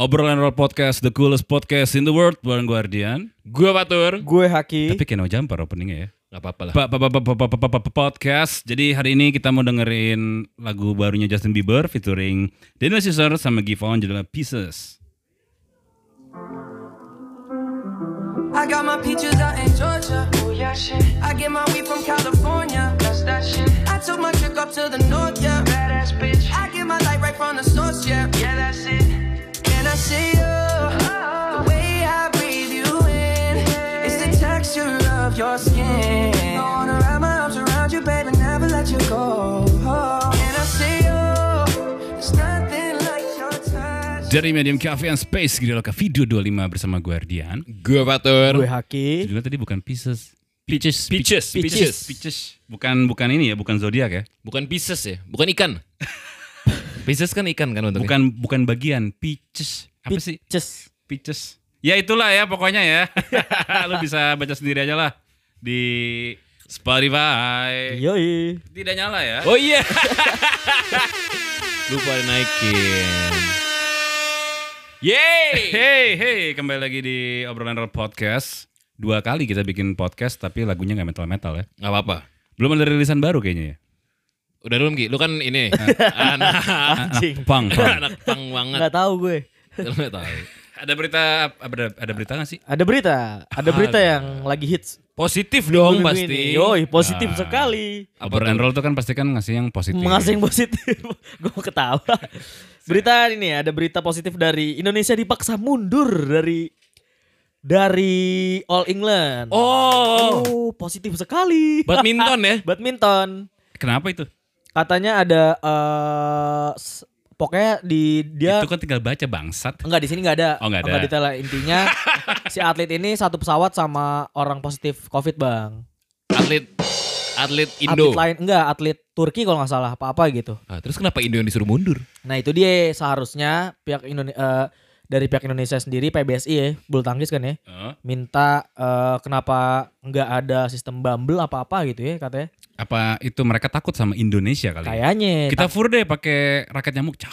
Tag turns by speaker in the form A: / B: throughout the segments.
A: Obrolan Roll Podcast, the coolest podcast in the world, bareng gue Ardian.
B: Gue Fatur.
C: Gue Haki.
A: Tapi Keno Jumper openingnya ya.
B: Gak apa-apa lah.
A: Pa- pa- pa- pa- pa- pa- pa- pa- pa- Podcast. Jadi hari ini kita mau dengerin lagu barunya Justin Bieber featuring Daniel Caesar sama Givon judulnya Pieces.
D: I got my peaches out in Georgia. Oh yeah, shit. I get my weed from California. That's that shit. I took my chick up to the north, yeah. Badass bitch. I get my light right from the source, yeah. Yeah, that's it. Your skin. I wanna wrap my arms around you, baby, never let you go. Can I see you? There's nothing like your touch.
A: Dari Medium Cafe and Space, Gila Loka Video 25 bersama gue Ardian.
B: Gue Fatur.
C: Gue Haki.
A: Judulnya tadi bukan Pieces. Peaches.
B: Peaches.
A: Peaches.
B: Peaches.
A: Peaches. Bukan bukan ini ya, bukan zodiak ya.
B: Bukan pieces ya? Bukan ikan. pieces kan ikan kan bentuknya?
A: Bukan bukan bagian. Peaches. Apa sih?
C: Peaches.
A: Peaches. Ya itulah ya pokoknya ya. Lu bisa baca sendiri aja lah di Spotify.
C: Yoi.
A: Tidak nyala ya.
B: Oh iya. Lupa naikin. Yeay.
A: Hey, hey, kembali lagi di obrolan Roll podcast. Dua kali kita bikin podcast tapi lagunya nggak metal-metal ya.
B: Gak apa-apa.
A: Belum ada rilisan baru kayaknya ya.
B: Udah belum Ki? Lu kan ini. anak,
C: Anjing.
A: Pang, pang.
B: anak pang banget.
C: Nggak tahu gue.
B: Gak tahu.
A: Ada berita ada ada berita nggak sih?
C: Ada berita. Ada berita yang lagi hits.
B: Positif dong
C: Minggu
B: pasti.
C: ini. Yoi, positif
A: Ah.
C: sekali.
B: Apa
A: Obrolan
B: tuh?
A: Roll tuh kan pasti kan ngasih yang positif.
C: Mengasih yang positif. gue mau ketawa. Berita ini ada berita positif dari Indonesia dipaksa mundur dari dari All England.
B: Oh.
C: Oh, positif sekali.
B: Badminton ya?
C: Badminton.
A: Kenapa itu?
C: Katanya ada s- pokoknya di dia
A: Itu kan tinggal baca bangsat.
C: Enggak di sini enggak ada.
A: Oh, nggak ada.
C: detail lah. Intinya si atlet ini satu pesawat sama orang positif Covid, Bang.
B: Atlet atlet Indo.
C: Atlet lain enggak, atlet Turki kalau nggak salah apa-apa gitu.
B: Ah, terus kenapa Indo yang disuruh mundur?
C: Nah, itu dia seharusnya pihak Indonesia dari pihak Indonesia sendiri PBSI ya, bulu tangkis kan ya,
A: Oh,
C: minta eh, kenapa nggak ada sistem bumble apa-apa gitu ya katanya.
A: Apa itu mereka takut sama Indonesia kali? ya?
C: Kayaknya
A: Kita fur deh pakai raket nyamuk.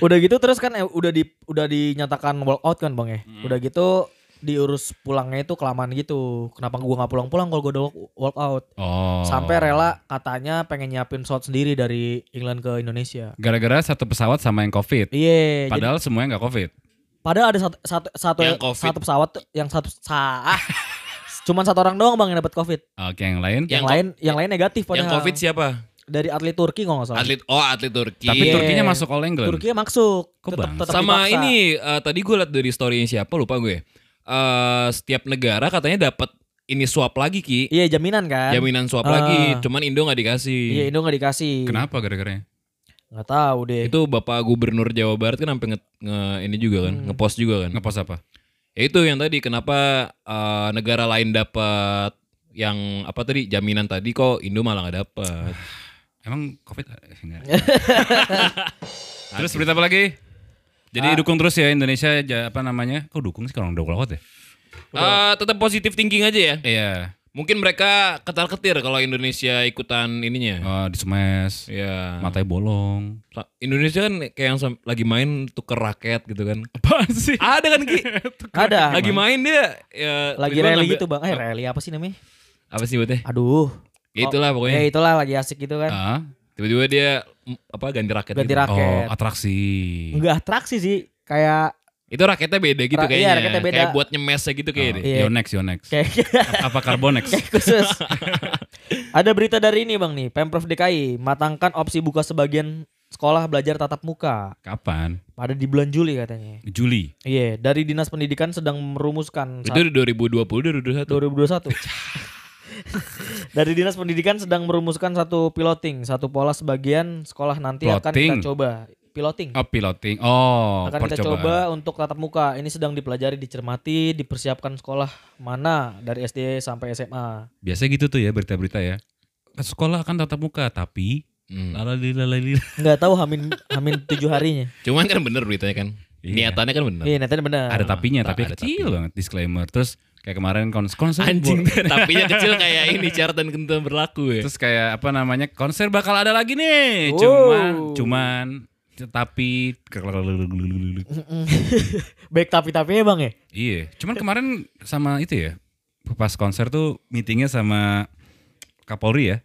C: Udah gitu terus kan eh, udah di udah dinyatakan walk out kan bang ya
A: Hmm.
C: udah gitu diurus pulangnya itu kelamaan gitu kenapa gua nggak pulang-pulang kalau gua udah walk- walk out
A: Oh.
C: sampai rela katanya pengen nyiapin shot sendiri dari England ke Indonesia
A: Gara-gara satu pesawat sama yang covid.
C: iya jadi-
A: Padahal semuanya nggak covid.
C: padahal ada satu satu satu,
B: Yang COVID.
C: satu pesawat yang satu sah cuman satu orang doang bang yang dapat covid
A: Oke yang lain.
C: yang,
B: Yang
C: lain yang lain negatif
B: Yang
C: padahal.
B: Covid siapa?
C: dari atlet Turki nggak salah
B: Atlet oh atlet Turki.
A: Tapi
C: Iya.
A: Turkinya masuk All England.
C: Turki masuk
A: Kok
C: Tetep- tetep
B: Sama
C: dipaksa.
B: ini eh, tadi gue liat dari storynya siapa lupa gue. Eh setiap negara katanya dapat ini swap lagi ki.
C: iya jaminan kan
B: Jaminan swap
C: Ah.
B: lagi, cuman Indo nggak dikasih.
C: iya Indo nggak dikasih
A: Kenapa gara-garanya?
C: nggak tahu deh
B: Itu Bapak Gubernur Jawa Barat kan sampai nge, nge- ini juga kan,
C: Hmm.
B: ngepost juga kan.
A: Ngepost apa?
B: Ya itu yang tadi kenapa eh, negara lain dapat yang apa tadi jaminan tadi kok Indo malah nggak dapat.
A: Emang covid? Enggak. Terus berita apa lagi? Jadi
C: Ah.
A: dukung terus ya Indonesia apa namanya? Kok dukung sih kalau udah ya?
B: Eh, tetap positif thinking aja ya.
A: Iya.
B: Mungkin mereka ketar-ketir kalau Indonesia ikutan ininya.
A: Oh, di smash.
B: Ya.
A: Matanya bolong.
B: Indonesia kan kayak yang lagi main tuker raket gitu kan.
A: Apaan sih?
B: Ada kan Ki?
C: ada
B: lagi main dia ya
C: lagi rally
B: ngambil-
C: gitu bang eh rally apa sih namanya
B: Apa sih buatnya?
C: aduh
B: Ya itulah
C: ya
B: pokoknya.
C: itulah lagi asik gitu kan
A: Ah,
B: Tiba-tiba dia mm, apa ganti raket
C: ganti
B: gitu.
C: raket
A: oh, atraksi.
C: enggak atraksi sih kayak
B: Itu raketnya beda gitu
C: Ra-
B: kayaknya.
C: iya, raketnya beda.
B: Kayak buat nyemesnya gitu kayak
A: Oh.
C: Iya.
A: Yonex, Yonex.
C: kayak
A: apa Carbonex?
C: kayak khusus ada berita dari ini bang nih pemprov DKI matangkan opsi buka sebagian sekolah belajar tatap muka
A: Kapan?
C: pada di bulan Juli katanya
A: Juli.
C: iya dari dinas pendidikan sedang merumuskan
B: Itu di 2020 2021.
C: 2021 dari dinas pendidikan sedang merumuskan satu piloting satu pola sebagian sekolah nanti akan
A: Plotting.
C: kita coba piloting
A: Oh, piloting. Oh,
C: akan kita
A: percobaan.
C: coba untuk tatap muka. Ini sedang dipelajari, dicermati, dipersiapkan sekolah mana dari SD sampai SMA.
A: Biasa gitu tuh ya berita-berita ya. Sekolah akan tatap muka, tapi
B: Hmm.
A: lalali lalali.
C: Nggak tahu hamin hamin tujuh harinya.
B: Cuman kan bener beritanya kan.
A: Iya.
B: Niatannya kan bener.
C: Iya, nanti benar.
A: Ada tapinya, tapi
B: ada
A: kecil
B: tapi.
A: banget disclaimer. Terus kayak kemarin kons konser
B: Anjing, tapinya kecil kayak ini syarat dan ketentuan berlaku ya.
A: Terus kayak apa namanya konser bakal ada lagi nih.
C: Wow.
A: Cuman cuman tapi
C: Baik tapi-tapinya bang ya?
A: iya. Cuman kemarin sama itu ya. Pas konser tuh meetingnya sama Kapolri ya.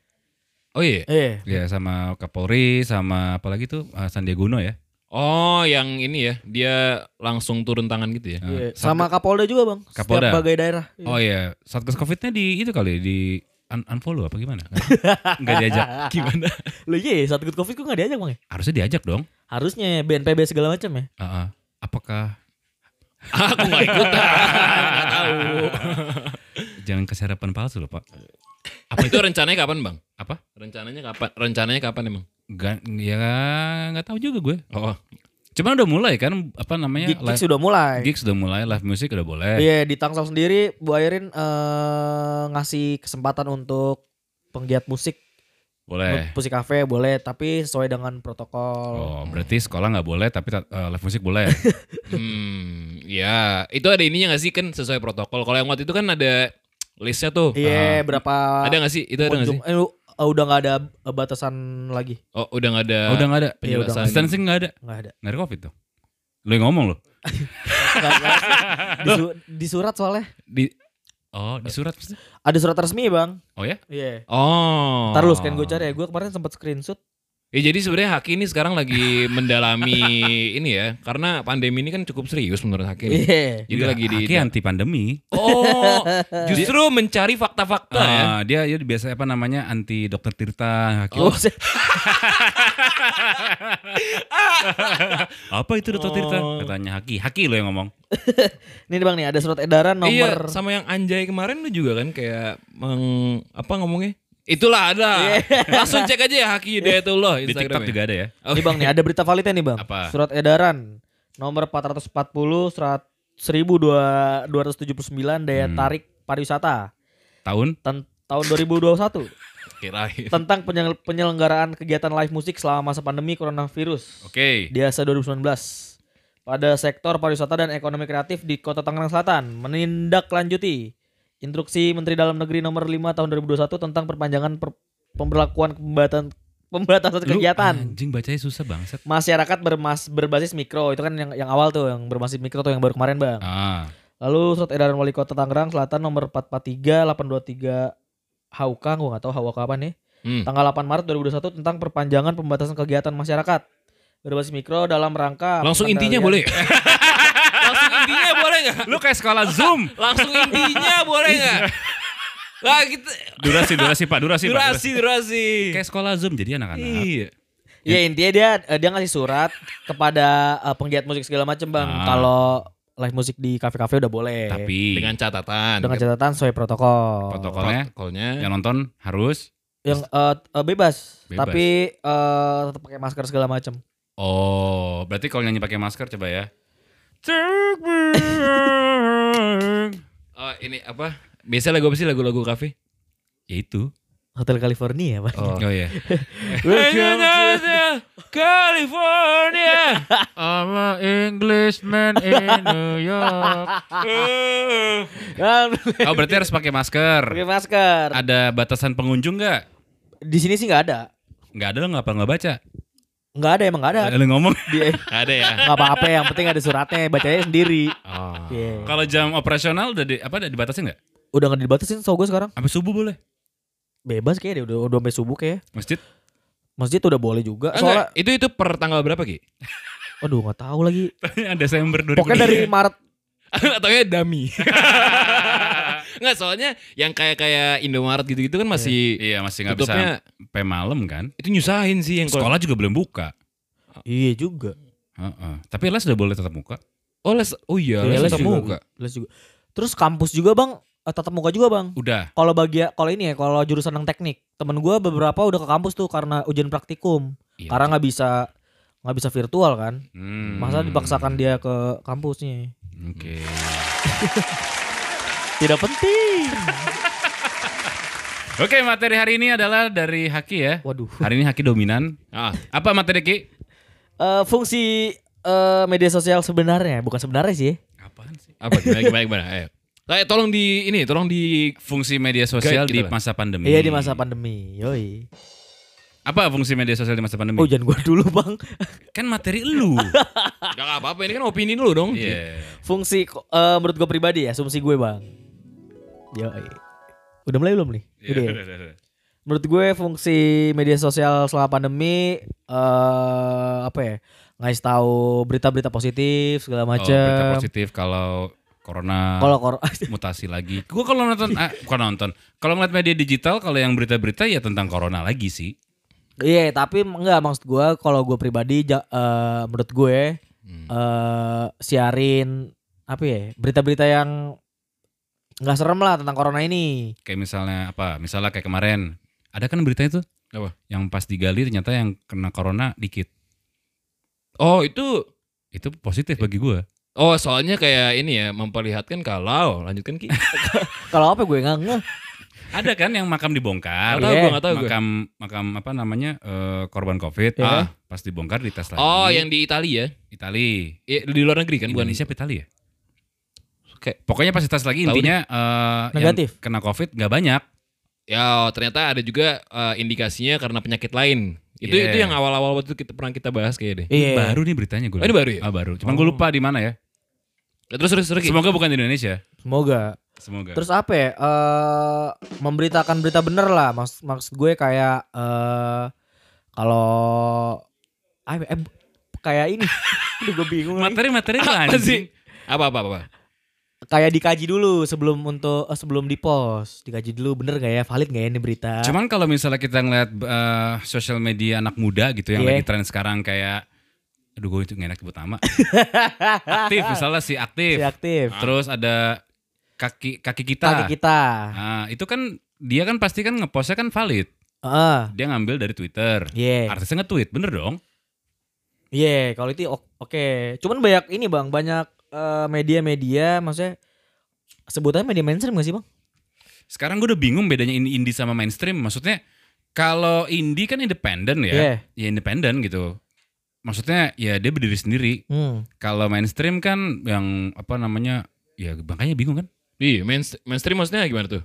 B: Oh iya.
C: Iya.
A: Ya sama Kapolri sama apalagi tuh uh, Sandiaga Uno ya.
B: Oh, yang ini ya, dia langsung turun tangan gitu ya.
A: Uh,
C: Iya.
A: Satgas-
C: Sama Kapolda juga bang.
A: Kapolda.
C: Setiap bagai daerah. Iya.
A: Oh iya, Satgas Covid-nya di itu kali di un- unfollow apa gimana? Enggak diajak.
B: Gimana?
C: Lo iya saat ikut covid kok gak diajak bang ya?
A: Harusnya diajak dong.
C: Harusnya BNPB segala macam ya?
A: Uh, uh. Apakah
B: Aku gak ikutan. Gak tahu.
A: jangan keserapan palsu loh, Pak?
B: Apa itu rencananya kapan, Bang?
A: Apa?
B: Rencananya kapan? Rencananya kapan emang?
A: Enggak ya nggak tahu juga gue.
B: Oh,
A: Cuman udah mulai kan apa namanya?
C: Gig, gig
A: live,
C: sudah mulai.
A: gigs udah mulai, live music udah boleh.
C: Iya di Tangsel sendiri Bu Airin eh, ngasih kesempatan untuk penggiat musik
A: Boleh.
C: musik kafe boleh tapi sesuai dengan protokol.
A: Oh, berarti sekolah nggak boleh tapi ta- eh, live musik boleh.
B: hmm, ya itu ada ininya gak sih kan sesuai protokol. Kalau yang waktu itu kan ada listnya tuh.
C: Iya berapa
B: Ada gak sih? Itu ada gak sih?
C: eh, eh, udah nggak ada eh, batasan lagi
B: Oh, udah gak ada.
A: Oh, udah nggak ada.
C: Iya, udah
B: penjelasan.
A: Distancing nggak ada.
C: nggak ada.
A: Nggak ada covid tuh. Lu yang ngomong loh.
C: Nggak- nggak- di, su- di surat soalnya
A: Di Oh, di surat maksudnya?
C: ada surat resmi bang.
A: Oh ya?
C: Iya.
B: Oh.
C: Ntar lu scan gue cari ya. Gue kemarin sempat screenshot.
B: Ya jadi sebenarnya Haki ini sekarang lagi mendalami ini ya, karena pandemi ini kan cukup serius menurut Haki.
C: Iya.
B: Jadi lagi di
A: Haki anti pandemi.
B: Oh, justru mencari fakta-fakta ya.
A: Ah, dia dia biasa apa namanya anti dokter Tirta. Haki.
C: Oh, se-
A: Apa itu dokter Tirta?
B: Oh.
A: Katanya Haki. Haki lo yang ngomong.
C: ini bang nih ada surat edaran nomor
B: Iya, sama yang Anjay kemarin lu juga kan kayak meng apa ngomongnya? Itulah ada. Langsung cek aja ya Haki Hidayatullah
A: Di TikTok
B: Instagramnya.
A: juga ada ya.
C: Ini bang nih ada berita validnya nih bang.
A: Apa?
C: Surat edaran nomor 440 serat 1279 daya
A: Hmm.
C: tarik pariwisata
A: Tahun?
C: ten- tahun 2021
B: Kirain.
C: tentang penyel- penyelenggaraan kegiatan live musik selama masa pandemi coronavirus
A: Oke.
C: Diasa 2019 pada sektor pariwisata dan ekonomi kreatif di Kota Tangerang Selatan menindaklanjuti instruksi Menteri Dalam Negeri nomor 5 tahun 2021 tentang perpanjangan per- pemberlakuan pembatasan pembatasan
A: Lu
C: kegiatan
A: Anjing bacanya susah banget.
C: masyarakat bermas berbasis mikro itu kan yang yang awal tuh yang berbasis mikro tuh yang baru kemarin bang
A: Ah.
C: lalu surat edaran wali kota Tangerang Selatan nomor 443 823 HUK gua nggak tahu HUK apa nih
B: Hmm.
C: tanggal 8 Maret 2021 tentang perpanjangan pembatasan kegiatan masyarakat berbasis mikro dalam rangka
B: Langsung intinya boleh. Boleh nggak?
A: Lu kayak sekolah Zoom.
B: Langsung intinya boleh nggak? Lah gitu.
A: Durasi, durasi Pak, durasi, Pak.
B: Durasi, durasi.
A: Kayak sekolah Zoom jadi anak-anak.
B: Iya.
C: Ya intinya dia eh, dia ngasih surat kepada eh, penggiat musik segala macam bang
A: Ah.
C: kalau live musik di kafe-kafe udah boleh
A: Tapi
B: Dengan catatan.
C: dengan catatan sesuai protokol
A: protokolnya
B: protokolnya.
A: yang nonton harus
C: yang eh, bebas,
A: Bebas.
C: tapi eh, tetap pakai masker segala macam
A: Oh, berarti kalau nyanyi pakai masker coba ya.
B: Oh, ini apa? Biasa lagu apa sih lagu-lagu kafe?
A: Ya itu.
C: Hotel California pak
B: Oh.
A: Oh ya.
B: California.
A: I'm a Englishman in New York. Oh, berarti harus pakai masker.
C: pakai masker
A: Ada batasan pengunjung nggak?
C: di sini sih nggak ada
A: Nggak ada lo ngapa nggak baca?
C: Nggak ada emang nggak ada
A: Lu ngomong.
C: dia
B: Ada ya.
C: nggak apa-apa yang penting ada suratnya bacanya sendiri
B: Oh.
C: Iya.
A: Kalau jam operasional udah di, apa udah dibatasin nggak?
C: udah nggak dibatasin so gue sekarang
A: Sampai subuh boleh.
C: bebas kayak deh udah udah sampai subuh kayak
A: Masjid
C: masjid udah boleh juga
B: Ah,
C: soalnya
B: enggak, itu itu per tanggal berapa Ki?
C: aduh nggak tahu lagi
A: Desember 2020.
C: pokoknya dari Maret
B: Atau ya dami. Enggak, soalnya yang kayak kayak Indomaret gitu-gitu kan masih
A: Iya masih nggak bisa
B: tutupnya
A: sampai malam kan.
B: itu nyusahin sih yang
A: Sekolah juga belum buka.
C: iya juga
A: Heeh. Tapi les udah boleh tetap muka.
B: Oh les oh iya,
C: Iya,
B: les,
C: les
B: tetap
C: juga.
B: muka.
C: Les juga terus kampus juga bang eh, tatap muka juga bang
A: Udah.
C: kalau bagian kalau ini ya kalau jurusan yang teknik temen gue beberapa udah ke kampus tuh karena ujian praktikum
A: Iya.
C: karena nggak bisa nggak bisa virtual kan
A: Hmm.
C: masa dipaksakan dia ke kampusnya
A: Oke.
C: tidak penting
A: Oke, materi hari ini adalah dari Haki ya.
C: waduh
A: Hari ini Haki dominan.
B: Ah,
A: Apa materi Ki?
C: Eh, fungsi eh, media sosial sebenarnya bukan sebenarnya sih
A: Apaan sih?
B: apa gimana gimana gimana? Ayo. Kayak tolong di ini, tolong di
A: Fungsi media sosial di
B: gitu lah.
A: masa pandemi.
C: iya di masa pandemi yoi
A: Apa fungsi media sosial di masa pandemi?
C: Oh jangan gue dulu bang.
A: Kan materi lu.
B: Gak apa-apa, ini kan opini lu dong.
A: Iya.
C: Fungsi eh, menurut gue pribadi ya, asumsi gue bang. Yo, udah mulai belum nih?
A: Iya,
C: Udah ya?
A: udah, udah, udah.
C: Menurut gue fungsi media sosial selama pandemi eh apa ya? Ngasih tahu berita-berita positif segala
A: Oh, berita
C: macam.
A: positif kalau corona
C: Kalau kor
A: mutasi lagi. Gue kalau nonton, ah, bukan nonton. Kalau ngeliat media digital, kalau yang berita-berita ya tentang corona lagi sih.
C: Iya, tapi enggak maksud gue kalau gue pribadi ja- eh, menurut gue eh siarin apa ya? Berita-berita yang nggak serem lah tentang corona ini.
A: Kayak misalnya apa? Misalnya kayak kemarin, ada kan berita itu
B: Apa?
A: yang pas digali ternyata yang kena corona dikit.
B: Oh itu,
A: Itu positif bagi gue.
B: oh soalnya kayak ini ya, memperlihatkan kalau, lanjutkan Ki.
C: Kalau apa gue nggak ngeh.
A: Ada kan yang makam dibongkar.
B: Gak
C: Iya.
B: gue, gak tau gue.
A: makam makam apa namanya eh, korban covid
C: Iya.
A: ah pas dibongkar dites lagi
B: Oh yang di Italia ya?
A: Itali
B: Eh, di luar negeri kan, bukan
A: Indonesia apa Itali
B: Kayak,
A: pokoknya pas dites lagi intinya eh, yang
C: Negatif.
A: kena covid nggak banyak
B: ya ternyata ada juga eh, indikasinya karena penyakit lain. Itu
A: Iya.
B: itu yang awal-awal waktu itu kita pernah kita bahas kayak deh.
C: Iya.
A: baru nih beritanya gue
B: Oh, ini baru ya?
A: ah, baru cuman gue lupa di mana ya
B: Terus terus terus
A: semoga bukan di Indonesia
C: Semoga.
A: semoga
C: Terus apa ya? eh memberitakan berita bener lah. Maksud, maksud gue kayak eh kalau eh, kayak ini. Aduh gue bingung.
A: materi-materi
B: Apa sih? Apa apa apa?
C: Kayak dikaji dulu sebelum untuk eh, sebelum di post. Dikaji dulu bener gak ya? Valid gak ya ini berita?
A: Cuman kalau misalnya kita ngeliat eh, sosial media anak muda gitu yang
C: Iya.
A: lagi tren sekarang kayak aduh gue itu gak enak sebut nama aktif misalnya si aktif
C: Si aktif.
A: terus ada kaki kaki kita
C: Kaki kita.
A: Nah, itu kan dia kan pasti kan ngepostnya kan valid
C: Heeh.
A: dia ngambil dari Twitter
C: Iya.
A: artisnya nge-tweet bener dong
C: Iya, kalau itu o- oke. Cuman banyak ini Bang, banyak eh, media-media maksudnya sebutannya media mainstream gak sih, Bang?
A: sekarang gue udah bingung bedanya indie sama mainstream maksudnya kalau indie kan independen ya
C: Iya.
A: ya independen gitu maksudnya ya dia berdiri sendiri
C: Hmm.
A: kalau mainstream kan yang apa namanya ya makanya bingung kan
B: Iya, main- mainstream maksudnya gimana tuh?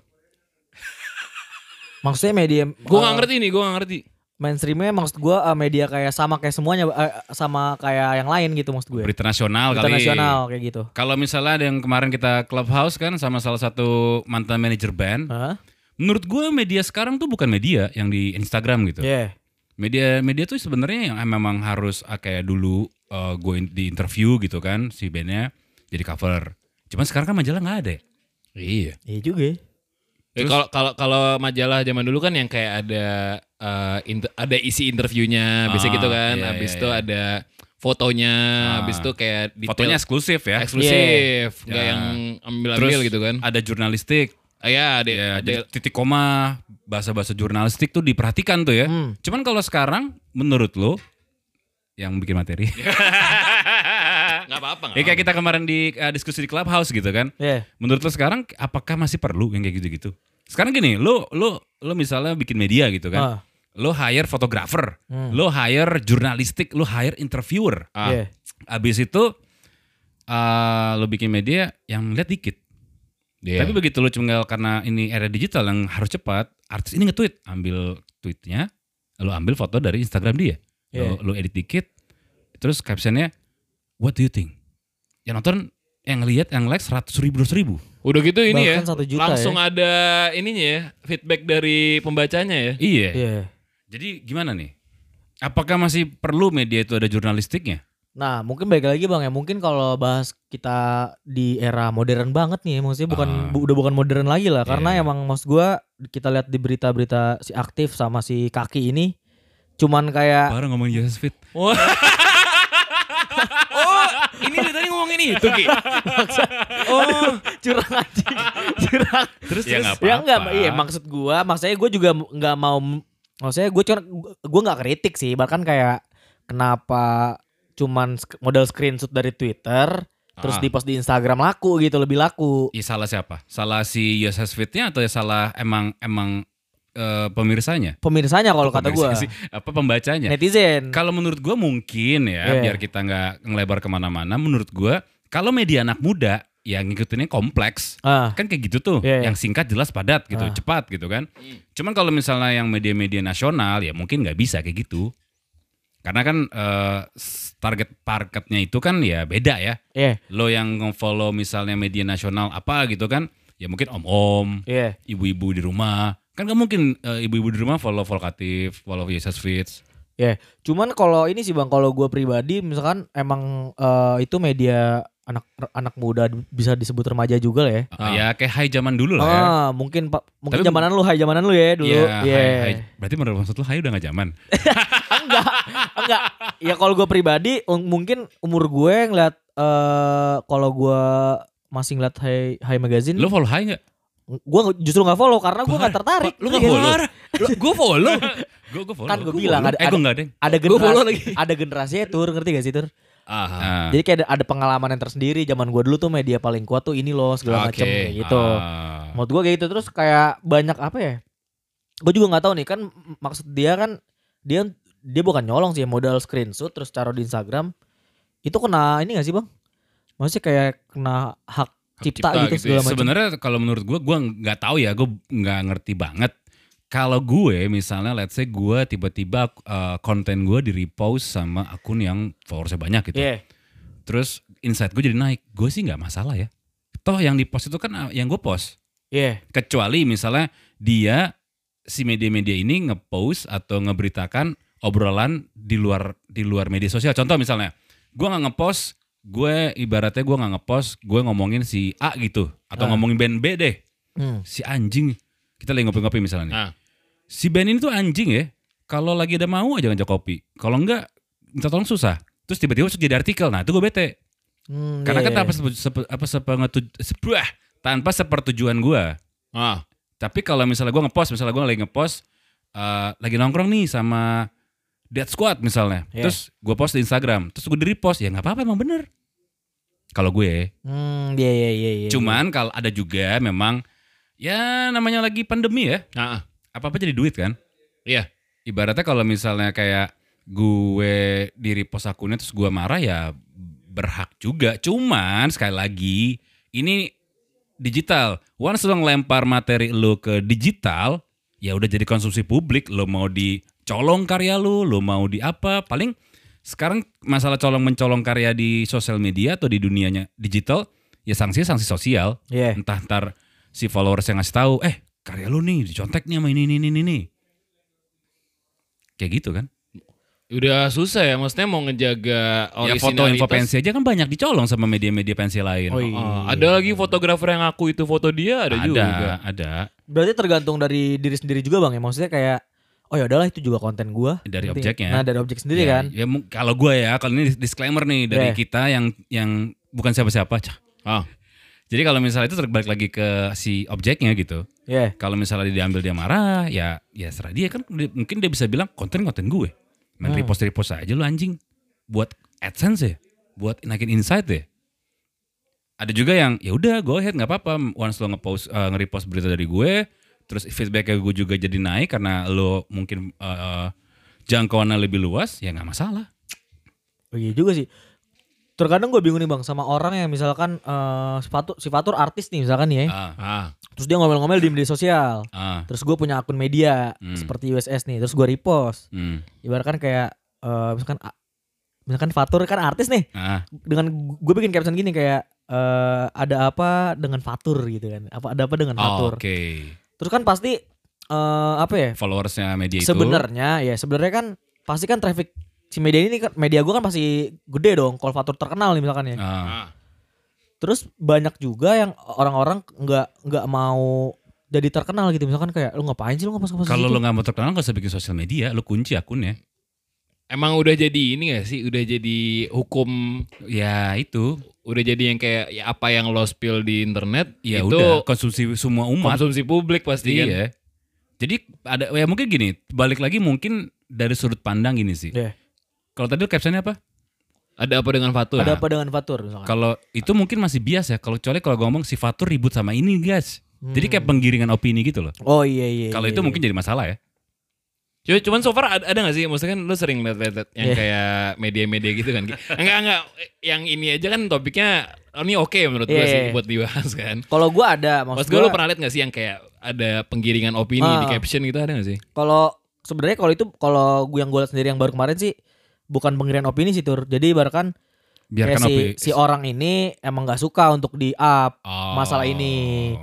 C: Maksudnya media
B: Gue
C: eh,
B: gak ngerti nih, gue gak ngerti.
C: Mainstreamnya maksud gue eh, media kayak sama kayak semuanya eh, sama kayak yang lain gitu maksud gue.
A: berita nasional
C: Berita
A: kali
C: nasional kayak gitu.
A: kalau misalnya ada yang kemarin kita clubhouse kan sama salah satu mantan manajer band
C: Hah?
A: menurut gue media sekarang tuh bukan media yang di Instagram gitu
C: Iya.
A: media media tuh sebenarnya yang memang harus ah, kayak dulu eh, gue in- di interview gitu kan si bandnya jadi cover cuman sekarang kan majalah nggak ada ya.
B: Iya.
C: Iya juga. Ya.
B: Kalau kalau kalau majalah zaman dulu kan yang kayak ada eh, inter- ada isi interviewnya, biasa
A: Ah,
B: gitu kan.
A: iya,
B: habis
A: iya,
B: itu
A: iya.
B: ada fotonya,
A: Ah.
B: habis itu kayak detail
A: fotonya eksklusif ya
B: eksklusif, nggak
A: Ya.
B: yang ambil-ambil
A: Terus
B: gitu kan.
A: ada jurnalistik
B: Ah, ya, ada,
A: ya
B: ada
A: titik koma bahasa-bahasa jurnalistik tuh diperhatikan tuh ya
C: Hmm.
A: cuman kalau sekarang menurut lo yang bikin materi
B: apa-apa.
A: ya kayak kita kemarin di eh, diskusi di clubhouse gitu kan
C: Iya.
A: menurut lo sekarang apakah masih perlu yang kayak gitu-gitu sekarang gini lo lo lo misalnya bikin media gitu kan
C: Ah.
A: lo hire fotografer
C: Hmm.
A: lo hire jurnalistik lo hire interviewer
B: Ah.
C: Iya.
A: abis itu eh, lo bikin media yang lihat dikit
B: Iya.
A: tapi begitu lo cuma karena ini era digital yang harus cepat artis ini nge-tweet ambil tweetnya lo ambil foto dari Instagram dia lo,
C: Iya.
A: lo edit dikit terus captionnya what do you think yang nonton yang lihat yang like seratus ribu dua ribu
B: Udah gitu ini ya,
C: Bahkan satu juta
B: langsung
C: ya.
B: ada ininya ya, feedback dari pembacanya ya.
A: iya
C: Iya.
A: jadi gimana nih apakah masih perlu media itu ada jurnalistiknya
C: Nah, mungkin baik lagi Bang ya. Mungkin kalau bahas kita di era modern banget nih, maksudnya bukan bu- udah bukan modern lagi lah karena
A: Iya.
C: emang maksud gua kita lihat di berita-berita si aktif sama si kaki ini cuman kayak
A: baru ngomongin Jesus Fit
B: oh, ini dari tadi ngomongin itu Ki.
C: oh. Curang aja. Curang.
A: Terus ya nggak
C: ya enggak iya maksud gua maksudnya gua juga nggak mau maksudnya gua cuma gua nggak kritik sih bahkan kayak kenapa cuman model screenshot dari Twitter terus
A: Ah.
C: di post di Instagram laku gitu lebih laku.
A: Ih, salah siapa? Salah si Yoses Fitnya atau salah emang emang eh, pemirsanya
C: pemirsanya kalau kata
A: sih, apa pembacanya
C: netizen
A: Kalau menurut gua mungkin ya,
C: Iya.
A: biar kita nggak ngelebar ke mana-mana. Menurut gua, kalau media anak muda ya ngikutinnya kompleks.
C: Ah,
A: Kan kayak gitu tuh,
C: Iya, iya.
A: yang singkat jelas padat gitu,
C: Ah.
A: cepat gitu kan. Cuman kalau misalnya yang media-media nasional ya mungkin nggak bisa kayak gitu. Karena kan s- target marketnya itu kan ya beda ya.
C: iya,
A: Lo yang nge-follow misalnya media nasional apa gitu kan, ya mungkin om-om,
C: iya.
A: ibu-ibu di rumah. Kan gak mungkin eh, ibu-ibu di rumah follow Volkatif, follow Yesus Fits.
C: Ya, cuman kalau ini sih bang, kalau gue pribadi, misalkan emang eh, itu media anak anak muda bisa disebut remaja juga lah ya.
A: Ah, Ya kayak high zaman dulu lah ya.
C: Ah, mungkin pak, mungkin
A: Tapi-
C: zamanan lu, hai zamanan lu ya dulu.
A: Iya,
C: Iya.
A: hai, hai. Berarti menurut maksud lu hai udah gak zaman?
C: enggak, enggak. Ya kalau gue pribadi, mungkin umur gue ngeliat eh kalau gue masih ngeliat Hai Hai Magazine,
A: Lu follow hai gak?
C: Gue justru nggak follow karena gue nggak tertarik.
A: Lu gak follow? gue follow. gue gue follow.
C: Kan gua
A: Gua
C: bilang, ada-
A: Eh gue
C: ada-
A: gak ada.
C: Generasi,
B: lagi.
C: ada generasinya tur, ngerti gak sih tur?
B: Aha.
A: Ah.
C: Jadi kayak ada, ada pengalaman yang tersendiri. Zaman gue dulu tuh media paling kuat tuh ini loh segala
B: Oke.
C: macem kayak gitu.
A: Ah.
C: Menurut gue kayak gitu terus kayak banyak apa ya? Gue juga nggak tahu nih kan maksud dia kan dia dia bukan nyolong sih modal screenshot terus taruh di Instagram itu kena ini gak sih bang? Maksudnya kayak kena hak cipta,
B: cipta
C: gitu,
B: gitu ya.
C: segala.
A: Sebenarnya kalau menurut gue, gue nggak tahu ya, gue nggak ngerti banget. Kalau gue misalnya, let's say gue tiba-tiba uh, konten gue di repost sama akun yang followersnya banyak gitu.
C: Iya.
A: Terus insight gue jadi naik, gue sih nggak masalah ya. Toh yang di post itu kan uh, yang gue post.
C: Iya.
A: Kecuali misalnya dia si media-media ini ngepost atau ngeberitakan obrolan di luar di luar media sosial. Contoh misalnya, gue nggak ngepost, gue ibaratnya gue nggak ngepost, gue ngomongin si A gitu, atau
C: Ah.
A: ngomongin band B deh,
C: Hmm.
A: si anjing. Kita lagi ngopi-ngopi misalnya nih.
B: Ah.
A: Si band ini tuh anjing ya. Kalau lagi ada mau aja ngajak kopi. Kalau enggak, minta tolong susah. Terus tiba-tiba masuk jadi artikel. Nah itu gue bete.
C: Hmm,
A: Karena
C: iya,
A: kan
C: iya.
A: tanpa, sepe- sepe- apa, sepengetu- sebuah, tanpa sepertujuan gue.
B: Ah.
A: Tapi kalau misalnya gue ngepost, misalnya gue lagi ngepost, eh, lagi nongkrong nih sama Dead Squad misalnya.
C: Iya.
A: Terus gue post di Instagram, terus gue di repost, ya nggak apa-apa emang bener. Kalau gue,
C: Hmm, iya iya iya. iya.
A: cuman kalau ada juga memang, ya namanya lagi pandemi ya,
B: Ah.
A: apa-apa jadi duit kan.
B: Iya.
A: Ibaratnya kalau misalnya kayak gue di repost akunnya terus gue marah ya berhak juga. Cuman sekali lagi, ini digital. Once lo ngelempar materi lo ke digital, ya udah jadi konsumsi publik. Lo mau dicolong karya lo, lo mau di apa. Paling sekarang masalah colong mencolong karya di sosial media atau di dunianya digital, ya sanksinya sanksi sosial.
C: Iya.
A: Entah ntar si followers yang ngasih tahu, eh karya lu nih dicontek nih sama ini, ini, ini, ini. Kayak gitu kan.
B: Udah susah ya, maksudnya mau ngejaga
A: Ya foto info
B: originalitas.
A: pensi aja kan banyak dicolong sama media-media pensi lain.
C: Oh, iya.
B: Ah, ada lagi fotografer yang aku itu foto dia ada,
A: ada,
B: juga.
A: ada.
C: Berarti tergantung dari diri sendiri juga bang ya. Maksudnya kayak oh ya udahlah itu juga konten gua.
A: Dari
C: Ngerti?
A: objeknya.
C: Nah dari objek sendiri
A: ya,
C: kan.
A: Ya, kalau gue ya, kalau ini disclaimer nih dari
C: Yeah.
A: kita yang yang bukan siapa-siapa. Cah.
B: Ah.
A: Jadi kalau misalnya itu terbalik lagi ke si objeknya gitu.
C: Iya.
A: Kalau misalnya dia diambil dia marah, ya ya serah dia kan. Dia- mungkin dia bisa bilang konten konten gue. Main
C: Hmm.
A: repost repost aja lu anjing. Buat AdSense ya, buat naikin insight ya. Ada juga yang ya udah go ahead nggak apa-apa. Once lo ngepost eh, nge-repost berita dari gue, terus feedbacknya gue juga jadi naik karena lo mungkin eh, eh, jangkauannya lebih luas, ya nggak masalah.
C: Oh iya juga sih. Terkadang gue bingung nih bang sama orang yang misalkan eh si Fatur, si Fatur artis nih misalkan nih ya.
A: Ah,
B: Ah.
C: Terus dia ngomel-ngomel di media sosial.
A: ah,
C: Terus gue punya akun media
A: Hmm.
C: seperti USS nih. Terus gue repost.
A: hmm,
C: Ibaratkan kayak eh misalkan misalkan Fatur kan artis nih.
A: ah,
C: Dengan gue bikin caption gini kayak eh ada apa dengan Fatur gitu kan. Apa ada apa dengan
A: Oh,
C: Fatur.
A: oke.
C: Terus kan pasti eh apa ya?
A: Followersnya media itu.
C: Sebenarnya ya sebenarnya kan pasti kan traffic si media ini kan media gue kan pasti gede dong kalau Fatur terkenal nih misalkan ya.
A: Ah,
B: Ah.
C: Terus banyak juga yang orang-orang nggak nggak mau jadi terkenal gitu misalkan kayak lu ngapain sih lu ngepost ngepost
A: kalau lo nggak mau terkenal nggak usah bikin sosial media, lo kunci akunnya.
B: Emang udah jadi ini gak sih? Udah jadi hukum
A: Ya itu,
B: udah jadi yang kayak ya apa yang lo spill di internet
A: ya
B: itu
A: udah konsumsi semua umat.
B: konsumsi publik pasti kan.
A: Iya. Jadi ada ya mungkin gini, balik lagi mungkin dari sudut pandang gini sih.
C: Iya.
A: Kalau tadi lo captionnya apa?
B: Ada apa dengan Fatur?
C: Ada apa dengan Fatur?
A: Kalau itu mungkin masih bias ya. Kalau kecuali kalau ngomong si Fatur ribut sama ini guys. Jadi kayak penggiringan opini gitu loh.
C: Oh iya iya.
A: Kalau
C: iya,
A: itu
C: iya.
A: mungkin jadi masalah ya.
B: Cuma, cuman so far ada, gak sih? Maksudnya kan lu sering liat-liat yang
C: Iya.
B: kayak media-media gitu kan? enggak, enggak. Yang ini aja kan topiknya oh, ini oke menurut gue
C: Iya,
B: sih
C: iya.
B: buat dibahas kan.
C: Kalau gue ada, maksud
B: Mas gue lu pernah liat gak sih yang kayak ada penggiringan opini di
C: Ah.
B: caption gitu ada gak sih?
C: kalau sebenarnya kalau itu kalau gue yang gue lihat sendiri yang baru kemarin sih bukan pengirian opini sih tur. Jadi ibaratkan
A: Biarkan
C: si, si orang ini emang nggak suka untuk di up
A: Oh.
C: masalah ini.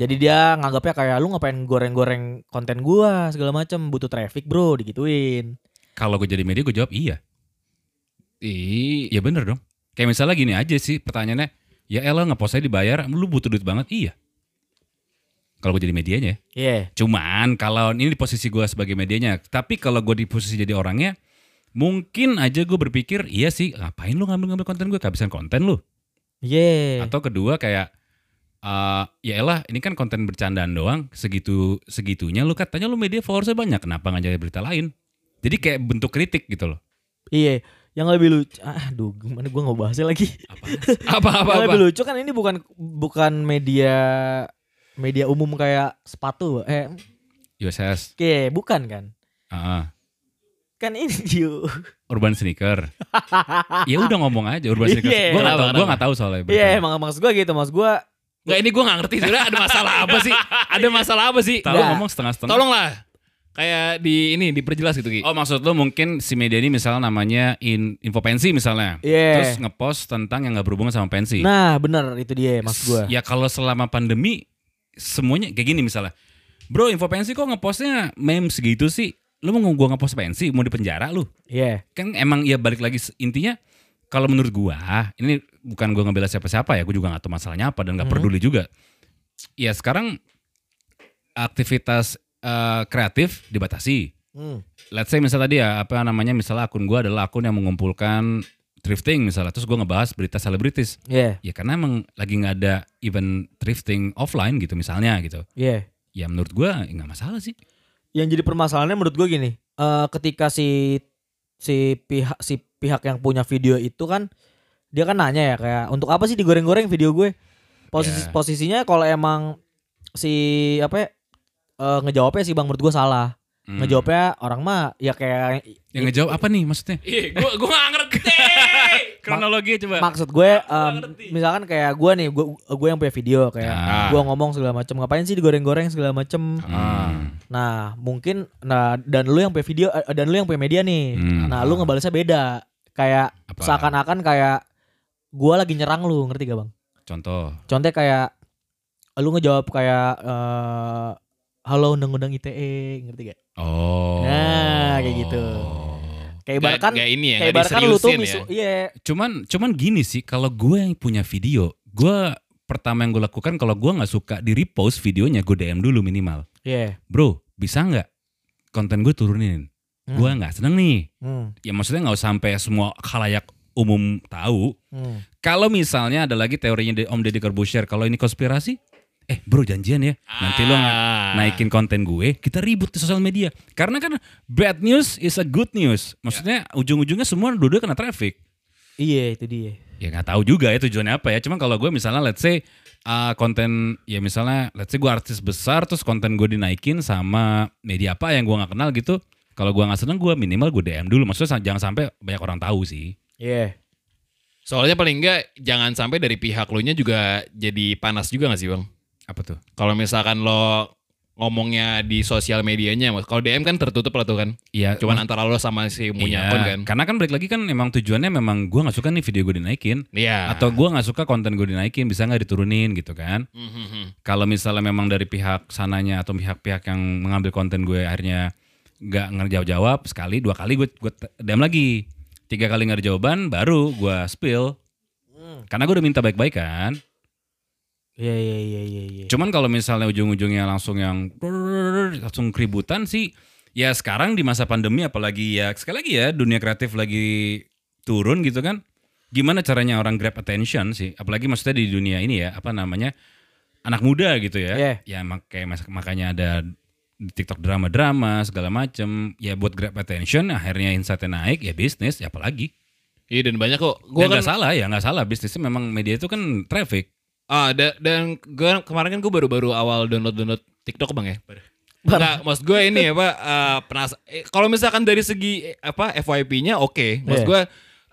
C: Jadi dia nganggapnya kayak lu ngapain goreng-goreng konten gua segala macem butuh traffic bro digituin.
A: Kalau gue jadi media gue jawab iya. Iya bener dong. Kayak misalnya gini aja sih pertanyaannya. Ya elah ngepost saya dibayar, lu butuh duit banget? Iya. Kalau gue jadi medianya.
C: Iya.
A: Cuman kalau ini di posisi gue sebagai medianya. Tapi kalau gue di posisi jadi orangnya. Mungkin aja gue berpikir, iya sih ngapain lu ngambil-ngambil konten gue, kehabisan konten lu.
C: Iya.
A: Atau kedua kayak, eh ya elah ini kan konten bercandaan doang, segitu segitunya lu katanya lu media followersnya banyak, kenapa nggak jadi berita lain? Jadi kayak bentuk kritik gitu loh.
C: Iya. Yang lebih lucu, aduh gimana gua nggak bahasnya lagi.
B: apa-apa
C: yang
B: apa?
C: lebih lucu kan ini bukan bukan media media umum kayak sepatu, eh
A: USS,
C: kayak bukan kan?
A: ah,
C: Kan ini.
A: Urban Sneaker. ya udah ngomong aja Urban Sneaker.
C: Iya.
A: Gue nggak tahu, gue nggak tahu soalnya.
C: Iya emang maksud gua gitu, maksud gua
B: Nggak ini gue gak ngerti sebenarnya ada masalah apa sih? Ada masalah apa sih?
A: Tahu ngomong setengah-setengah.
B: Tolonglah. Kayak di ini diperjelas gitu Ki.
A: Oh maksud lo mungkin si media ini misalnya namanya in, info pensi misalnya.
C: Iya.
A: Terus ngepost tentang yang nggak berhubungan sama pensi.
C: Nah bener itu dia maksud gua.
A: Ya kalau selama pandemi semuanya kayak gini misalnya. Bro info pensi kok ngepostnya meme segitu sih? Lu mau gua ngepost pensi mau di penjara lu?
C: Iya.
A: Kan emang ya balik lagi intinya kalau menurut gua ini bukan gua ngebela siapa-siapa ya, gua juga nggak tahu masalahnya apa dan nggak
C: Mhm.
A: peduli juga. Ya sekarang aktivitas eh, kreatif dibatasi.
C: Hmm.
A: let's say misalnya tadi ya apa namanya misalnya akun gua adalah akun yang mengumpulkan thrifting misalnya terus gua ngebahas berita selebritis
C: Iya.
A: ya karena emang lagi nggak ada event thrifting offline gitu misalnya gitu
C: Iya.
A: ya menurut gua ya nggak masalah sih
C: yang jadi permasalahannya menurut gue gini eh ketika si si pihak si pihak yang punya video itu kan dia kan nanya ya kayak untuk apa sih digoreng-goreng video gue posisi
A: Ya.
C: posisinya kalau emang si apa ya, eh, ngejawabnya si bang menurut gue salah
A: Hmm.
C: ngejawabnya orang mah ya kayak
A: yang ngejawab apa nih maksudnya
B: Iya, gue gue gak ngerti.
A: kronologi coba
C: maksud gue em, misalkan kayak gue nih gue gue yang punya video kayak
A: Ah.
C: gue ngomong segala macam ngapain sih digoreng-goreng segala macam
A: Ah.
C: Nah, mungkin nah dan lu yang punya video eh, dan lu yang punya media nih.
A: Hmm.
C: Nah, lu ngebalesnya beda. Kayak seakan-akan kayak gua lagi nyerang lu, ngerti gak, Bang?
A: contoh
C: Contohnya kayak lu ngejawab kayak eh halo undang-undang ITE, ngerti gak?
A: oh
C: Nah, kayak gitu. Kayak ibaratkan
B: Gak, ini ya,
C: kayak ibaratkan lu tuh
B: diseriusin
C: misu,
B: ya.
C: iya.
A: cuman cuman gini sih kalau gue yang punya video gue pertama yang gue lakukan kalau gue nggak suka di repost videonya gue DM dulu minimal
C: Iya.
A: bro bisa nggak konten gue turunin
C: Hmm.
A: gue nggak seneng nih
C: Hmm.
A: ya maksudnya nggak usah sampai semua khalayak umum tahu
C: Hmm.
A: kalau misalnya ada lagi teorinya Om Deddy Corbuzier kalau ini konspirasi eh bro janjian ya nanti lo
B: Ah.
A: naikin konten gue kita ribut di sosial media karena kan bad news is a good news maksudnya ujung-ujungnya semua dua-dua kena traffic
C: Iya, itu dia.
A: ya nggak tahu juga ya tujuannya apa ya cuman kalau gue misalnya let's say uh, konten ya misalnya let's say gue artis besar terus konten gue dinaikin sama media apa yang gue nggak kenal gitu kalau gue nggak seneng gue minimal gue DM dulu maksudnya jangan sampai banyak orang tahu sih
C: Iya.
B: Soalnya paling enggak jangan sampai dari pihak lu nya juga jadi panas juga gak sih bang?
A: apa tuh
B: Kalau misalkan lo ngomongnya di sosial medianya, Mas. kalau DM kan tertutup lah tuh kan.
A: Iya
B: Cuman antara lo sama si punya
A: iya,
B: akun kan.
A: karena kan balik lagi kan emang tujuannya memang gue nggak suka nih video gue dinaikin
B: Iya.
A: atau gue nggak suka konten gue dinaikin bisa nggak diturunin gitu kan
B: Mhm.
A: kalau misalnya memang dari pihak sananya atau pihak-pihak yang mengambil konten gue akhirnya nggak ngejawab jawab sekali dua kali gue gue DM lagi tiga kali nggak ada jawaban baru gue spill. Karena gue udah minta baik-baik kan?
C: Iya, iya, iya, iya, iya.
A: cuman kalau misalnya ujung-ujungnya langsung yang langsung keributan sih ya sekarang di masa pandemi apalagi ya sekali lagi ya dunia kreatif lagi turun gitu kan? Gimana caranya orang grab attention sih? Apalagi maksudnya di dunia ini ya apa namanya anak muda gitu ya?
C: Iya.
A: ya mak kayak mas- makanya ada di TikTok drama-drama segala macem ya buat grab attention akhirnya insightnya naik ya bisnis ya apalagi
B: Iya dan banyak kok.
A: Gua
B: Gue kan
A: nggak salah ya nggak salah bisnisnya memang media itu kan traffic
B: Ah, da- dan gue kemarin kan gue baru-baru awal download download TikTok bang ya. Enggak, maksud gue ini apa eh, penas eh, kalau misalkan dari segi eh, apa FYP-nya oke. Maksud
C: Iya.
B: gue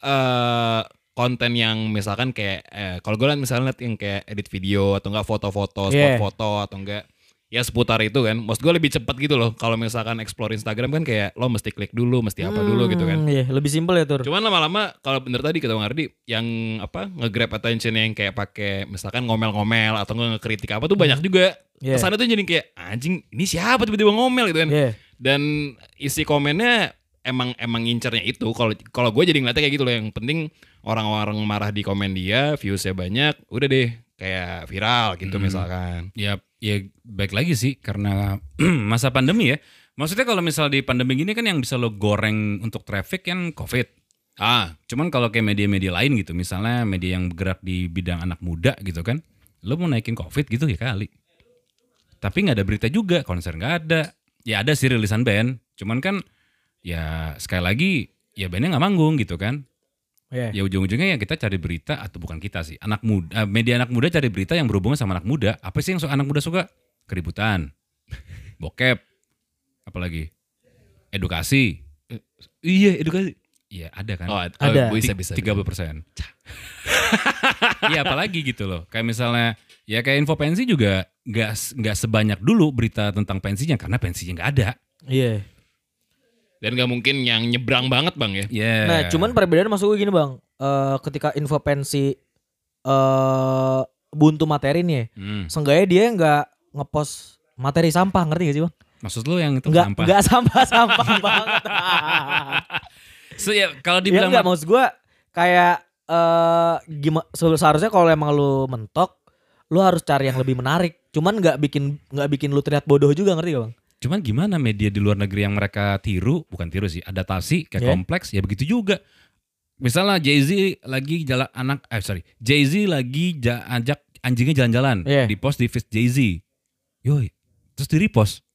B: eh konten yang misalkan kayak eh, kalau gue liat misalnya liat yang kayak edit video atau enggak foto-foto, spot
C: Yeah.
B: foto atau enggak ya seputar itu kan. Maksud gue lebih cepat gitu loh. Kalau misalkan explore Instagram kan kayak lo mesti klik dulu, mesti apa dulu gitu kan.
C: Hmm, Iya, lebih simpel ya tur.
B: Cuman lama-lama kalau bener tadi kata Bang Ardi yang apa nge-grab attention yang kayak pakai misalkan ngomel-ngomel atau nggak ngekritik apa tuh banyak juga.
C: Yeah.
B: Kesannya tuh jadi kayak anjing ini siapa tiba-tiba ngomel gitu kan.
C: Iya.
B: Dan isi komennya emang emang ngincernya itu. Kalau kalau gue jadi ngeliatnya kayak gitu loh. Yang penting orang-orang marah di komen dia, viewsnya banyak, udah deh kayak viral gitu misalkan.
A: Ya, ya baik lagi sih karena masa pandemi ya. Maksudnya kalau misal di pandemi gini kan yang bisa lo goreng untuk traffic kan COVID.
B: Ah,
A: Cuman kalau kayak media-media lain gitu, misalnya media yang bergerak di bidang anak muda gitu kan, lo mau naikin COVID gitu ya kali. Tapi nggak ada berita juga, konser nggak ada. Ya ada sih rilisan band, cuman kan ya sekali lagi ya bandnya nggak manggung gitu kan.
C: Iya.
A: Ya ujung-ujungnya ya kita cari berita atau bukan kita sih, anak muda, eh, media anak muda cari berita yang berhubungan sama anak muda. Apa sih yang anak muda suka? Keributan, bokep, apalagi edukasi.
B: iya edukasi.
A: Iya ada kan.
B: Oh,
C: Ada.
B: oh, bisa bisa.
A: tiga puluh persen. Iya apalagi gitu loh. Kayak misalnya ya kayak info pensi juga nggak nggak sebanyak dulu berita tentang pensinya karena pensinya nggak ada.
C: Iya.
B: Dan gak mungkin yang nyebrang banget bang ya.
A: Iya.
C: Nah, cuman perbedaan masuk gue gini, Bang. Eh ketika info pensi eh buntu materi nih, ya,
A: Hmm.
C: seenggaknya dia nggak ngepost materi sampah, ngerti gak sih, Bang?
A: Maksud lu yang itu
C: Nggak
A: sampah?
C: nggak sampah-sampah banget.
A: So, ya, kalau
C: ya
A: dibilang
C: enggak maksud gue kayak eh gimana seharusnya kalau emang lu mentok lu harus cari yang lebih menarik. Cuman nggak bikin nggak bikin lu terlihat bodoh juga ngerti gak, Bang?
A: Cuman gimana media di luar negeri yang mereka tiru, bukan tiru sih, adaptasi kayak
C: Yeah.
A: kompleks ya begitu juga. Misalnya Jay-Z lagi jalan anak eh sorry, Jay-Z lagi ja- ajak anjingnya jalan-jalan,
C: Yeah.
A: di post di feed Jay-Z. Yoi, terus di repost.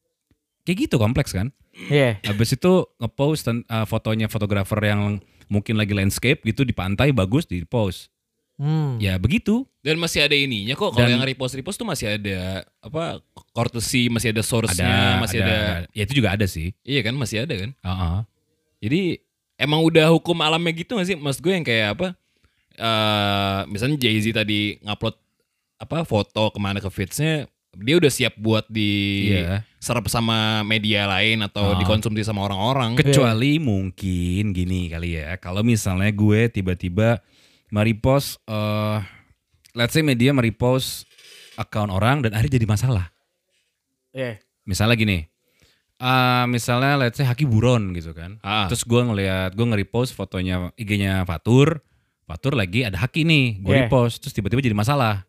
A: Kayak gitu kompleks kan?
C: Iya.
A: Habis itu ngepost uh, fotonya fotografer yang mungkin lagi landscape gitu di pantai bagus di post.
C: Hmm.
A: Ya begitu.
B: Dan masih ada ininya kok. Kalau yang repost repost tuh masih ada apa courtesy, masih ada source-nya, masih ada,
A: Ya itu juga ada sih.
B: Iya kan, masih ada kan.
A: Heeh.
B: Jadi emang udah hukum alamnya gitu gak sih? Mas gue yang kayak apa? eh misalnya Jay Z tadi ngupload apa foto ke mana ke feedsnya, dia udah siap buat di
A: Iya.
B: serap sama media lain atau
A: Ah.
B: dikonsumsi sama orang-orang.
A: Kecuali mungkin gini kali ya, kalau misalnya gue tiba-tiba merepost, eh let's say media merepost account orang dan akhirnya jadi masalah.
C: Iya.
A: Misalnya gini, eh misalnya let's say Haki Buron gitu kan.
B: Ah.
A: Terus gue ngeliat, gue nge-repost fotonya IG-nya Fatur, Fatur lagi ada Haki nih, gue
C: Yeah.
A: repost, terus tiba-tiba jadi masalah.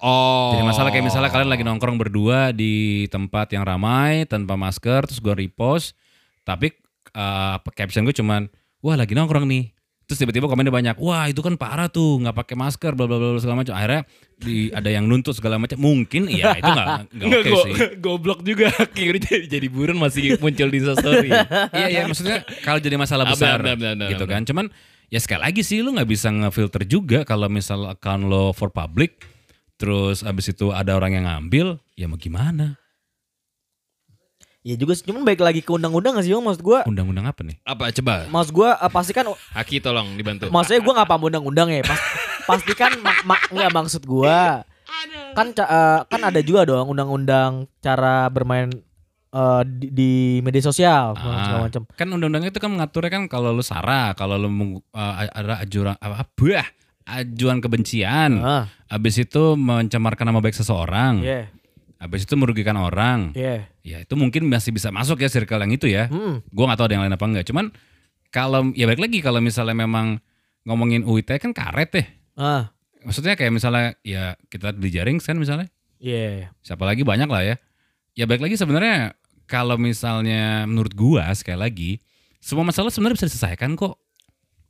B: Oh.
A: Jadi masalah kayak misalnya kalian lagi nongkrong berdua di tempat yang ramai tanpa masker terus gue repost tapi eh, caption gue cuman wah lagi nongkrong nih. Terus tiba-tiba komennya banyak, wah itu kan parah tuh nggak pakai masker bla bla bla segala macam. Akhirnya di, ada yang nuntut segala macam. Mungkin iya itu nggak nggak oke
B: go-
A: sih.
B: goblok juga akhirnya jadi, jadi buron masih muncul di story.
A: iya iya maksudnya kalau jadi masalah
B: Ah,
A: besar
B: benar, benar, benar,
A: gitu kan. Cuman ya sekali lagi sih lu nggak bisa ngefilter juga kalau misal account lo for public terus abis itu ada orang yang ngambil ya mau gimana?
C: Iya juga sih, cuman baik lagi ke undang-undang gak sih Bang? Maksud gue
A: Undang-undang apa nih?
B: Apa coba?
C: Maksud gue eh, pastikan
B: Haki tolong dibantu.
C: Maksudnya gue gak paham undang-undang ya pas, Pastikan mak, mak, Nggak maksud gue Kan eh, kan ada juga dong Undang-undang cara bermain eh, di, di media sosial
A: Ah,
C: macam.
A: Kan undang-undang itu kan mengaturnya kan kalau lu sarah, kalau lu uh, ada ajuran apa bah, ajuan kebencian,
C: Ah,
A: habis itu mencemarkan nama baik seseorang,
C: Iya,
A: habis itu merugikan orang.
C: iya.
A: Ya itu mungkin masih bisa masuk ya circle yang itu ya.
C: Hmm,
A: Gua nggak tahu ada yang lain apa enggak. Cuman kalau ya balik lagi kalau misalnya memang ngomongin UIT kan karet deh.
C: ah,
A: Maksudnya kayak misalnya ya kita di jaring kan misalnya.
C: iya.
A: Siapa lagi banyak lah ya. Ya baik lagi sebenarnya kalau misalnya menurut gua sekali lagi semua masalah sebenarnya bisa diselesaikan kok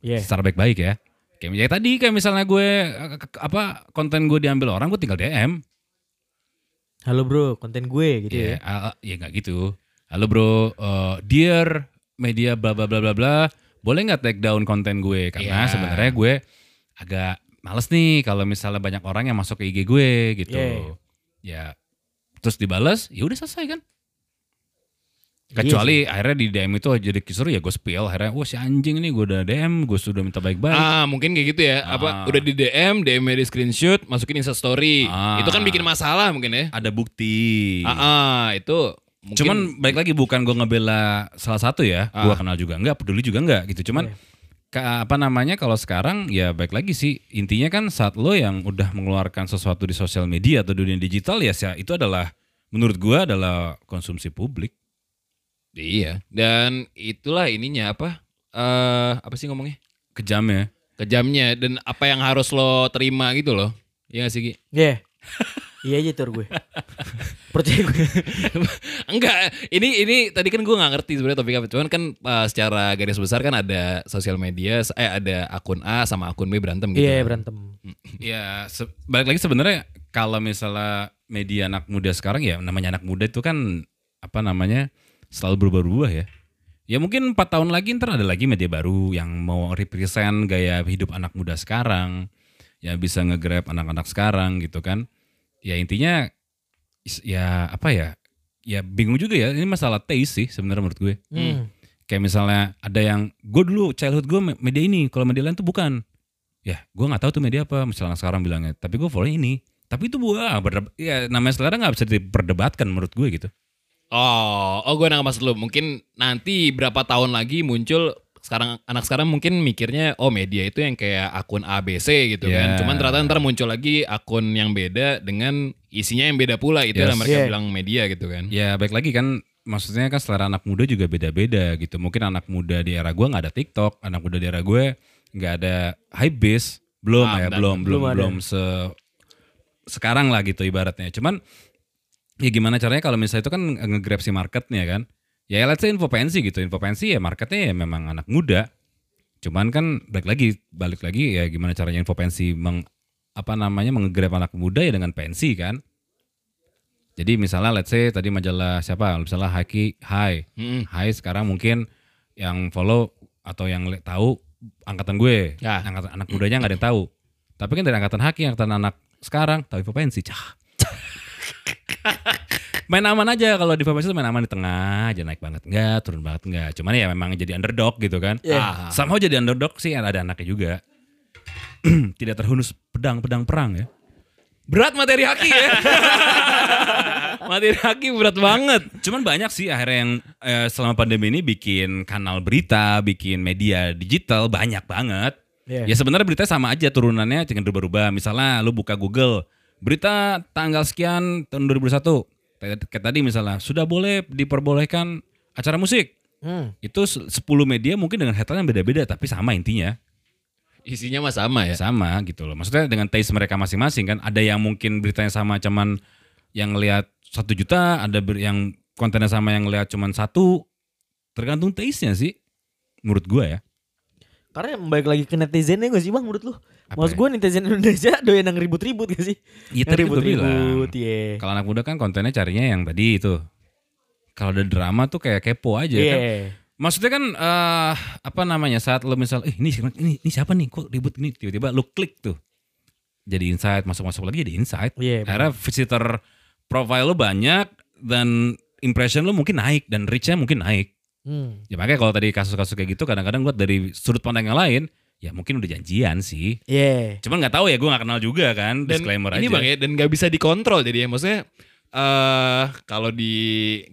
C: Iya.
A: secara baik-baik ya. Kayak ya tadi kayak misalnya gue eh, apa konten gue diambil orang gue tinggal DM.
C: Halo bro, konten gue gitu
A: Iya,
C: ya.
A: ah, ya nggak gitu. Halo bro, eh, dear media bla bla bla bla bla, boleh nggak take down konten gue karena
B: Iya.
A: sebenarnya gue agak males nih kalau misalnya banyak orang yang masuk ke IG gue gitu.
C: Iya.
A: Ya terus dibales, ya udah selesai kan. Kecuali akhirnya di DM itu jadi kisru ya gue spill akhirnya wah si anjing ini gue udah DM gue sudah minta baik-baik.
B: Ah, mungkin kayak gitu ya. Apa
A: Ah.
B: udah di DM, DM-nya di screenshot, masukin Insta story.
A: Ah.
B: Itu kan bikin masalah mungkin ya.
A: Ada bukti.
B: Ah, ah, itu mungkin
A: Cuman balik lagi bukan gue ngebela salah satu ya.
B: Ah.
A: Gue kenal juga enggak, peduli juga enggak gitu. Cuman ka- apa namanya kalau sekarang ya baik lagi sih intinya kan saat lo yang udah mengeluarkan sesuatu di sosial media atau dunia digital ya sih, itu adalah menurut gua adalah konsumsi publik.
B: Iya. Dan itulah ininya apa? Eh, apa sih ngomongnya?
A: Kejam ya.
B: Kejamnya dan apa yang harus lo terima gitu loh. Iya gak sih Ki?
C: Iya. Iya aja tur gue. Percaya gue.
B: Enggak, ini ini tadi kan gue nggak ngerti sebenarnya topik apa. Cuman kan uh, secara garis besar kan ada sosial media, eh ada akun A sama akun B berantem gitu.
C: Iya berantem.
A: Ya se- balik lagi sebenarnya kalau misalnya media anak muda sekarang ya namanya anak muda itu kan apa namanya selalu berubah-ubah ya. Ya mungkin empat tahun lagi ntar ada lagi media baru yang mau represent gaya hidup anak muda sekarang, ya bisa nge-grab anak-anak sekarang gitu kan. Ya intinya ya apa ya? Ya bingung juga ya ini masalah taste sih sebenarnya menurut gue.
C: Hmm.
A: Kayak misalnya ada yang gue dulu childhood gue me- media ini, kalau media lain tuh bukan. Ya, gue nggak tahu tuh media apa. Misalnya sekarang bilangnya, tapi gue follow ini. Tapi itu gua berdeb- ya namanya selera nggak bisa diperdebatkan menurut gue gitu.
B: Oh, oh gue nggak maksud lu. Mungkin nanti berapa tahun lagi muncul sekarang anak sekarang mungkin mikirnya oh media itu yang kayak akun ABC gitu kan.
A: Yeah.
B: Cuman ternyata ntar muncul lagi akun yang beda dengan isinya yang beda pula itu yang
A: Yes.
B: mereka
C: Yeah.
B: bilang media gitu kan.
A: Ya baik lagi kan, maksudnya kan selera anak muda juga beda-beda gitu. Mungkin anak muda di era gue nggak ada TikTok, anak muda di era gue nggak ada hypebeast, belum
B: Ah,
A: ya, belum, belum,
C: Belum
A: belum se sekarang lah gitu ibaratnya. Cuman ya gimana caranya kalau misalnya itu kan nge-grab si marketnya kan. Ya let's say info pensi gitu, info pensi ya marketnya ya memang anak muda. Cuman kan balik lagi, balik lagi ya gimana caranya info pensi meng, apa namanya menggrab anak muda ya dengan pensi kan. Jadi misalnya let's say tadi majalah siapa, misalnya Haki, Hai,
B: Mm-mm.
A: Hai sekarang mungkin yang follow atau yang tahu angkatan gue,
B: Ya.
A: angkatan anak mudanya nggak ada yang tahu. Tapi kan dari angkatan Haki, angkatan anak sekarang tahu info pensi, cah. main aman aja kalau di pensi itu main aman di tengah aja naik banget enggak turun banget enggak cuman ya memang jadi underdog gitu kan
C: Iya.
A: ah, somehow jadi underdog sih ada anaknya juga tidak terhunus pedang-pedang perang ya
B: Berat materi haki ya. materi haki berat banget.
A: Cuman banyak sih akhirnya yang eh, selama pandemi ini bikin kanal berita, bikin media digital banyak banget.
C: Iya.
A: Ya sebenarnya berita sama aja turunannya tinggal berubah-ubah. Misalnya lu buka Google, berita tanggal sekian tahun 2021. Kayak tadi misalnya sudah boleh diperbolehkan acara musik.
C: Hmm.
A: Itu se- 10 media mungkin dengan headline yang beda-beda tapi sama intinya.
B: Isinya mah sama ya.
A: Sama gitu loh. Maksudnya dengan taste mereka masing-masing kan. Ada yang mungkin beritanya sama cuman yang ngelihat satu juta, ada yang kontennya sama yang ngelihat cuman satu. Tergantung taste-nya sih. Menurut gua ya.
C: Karena balik lagi ke netizennya gak sih bang menurut lu?
A: Apa
C: Maksud
A: ya?
C: gue netizen Indonesia doyan yang ribut-ribut gak sih?
A: Iya
C: Yang
A: tadi gua bilang.
C: ribut-ribut, iya.
A: Kalau anak muda kan kontennya carinya yang tadi itu. Kalau ada drama tuh kayak kepo aja
C: Iya.
A: kan. Maksudnya kan eh, apa namanya saat lo misal eh ini ini ini siapa nih kok ribut ini tiba-tiba lo klik tuh. Jadi insight masuk-masuk lagi jadi insight.
C: Iya,
A: Akhirnya visitor profile lo banyak dan impression lo mungkin naik dan reach-nya mungkin naik.
C: Hmm.
A: Ya makanya kalau tadi kasus-kasus kayak gitu kadang-kadang gue dari sudut pandang yang lain ya mungkin udah janjian sih.
C: Iya.
A: Cuman nggak tahu ya gue nggak kenal juga kan
B: Dan
A: disclaimer
B: ini
A: aja.
B: bang ya, dan nggak bisa dikontrol jadi ya maksudnya eh kalau di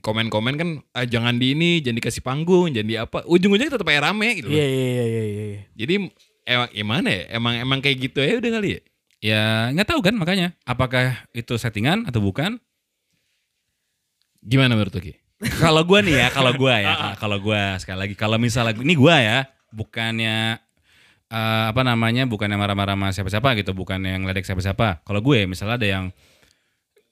B: komen-komen kan ah, jangan di ini, jangan dikasih panggung, jangan di apa, ujung-ujungnya tetap aja rame gitu. loh.
C: Iya iya iya iya. iya.
B: Jadi emang gimana ya? Emang emang kayak gitu ya udah kali ya.
A: Ya nggak tahu kan makanya apakah itu settingan atau bukan?
B: Gimana menurut lu Ki?
A: Kalau gua nih ya, kalau gua ya, kalau gua sekali lagi kalau misalnya ini gua ya, bukannya eh, apa namanya, bukannya marah-marah sama siapa-siapa gitu, bukannya ngeledek siapa-siapa. Kalau gue misalnya ada yang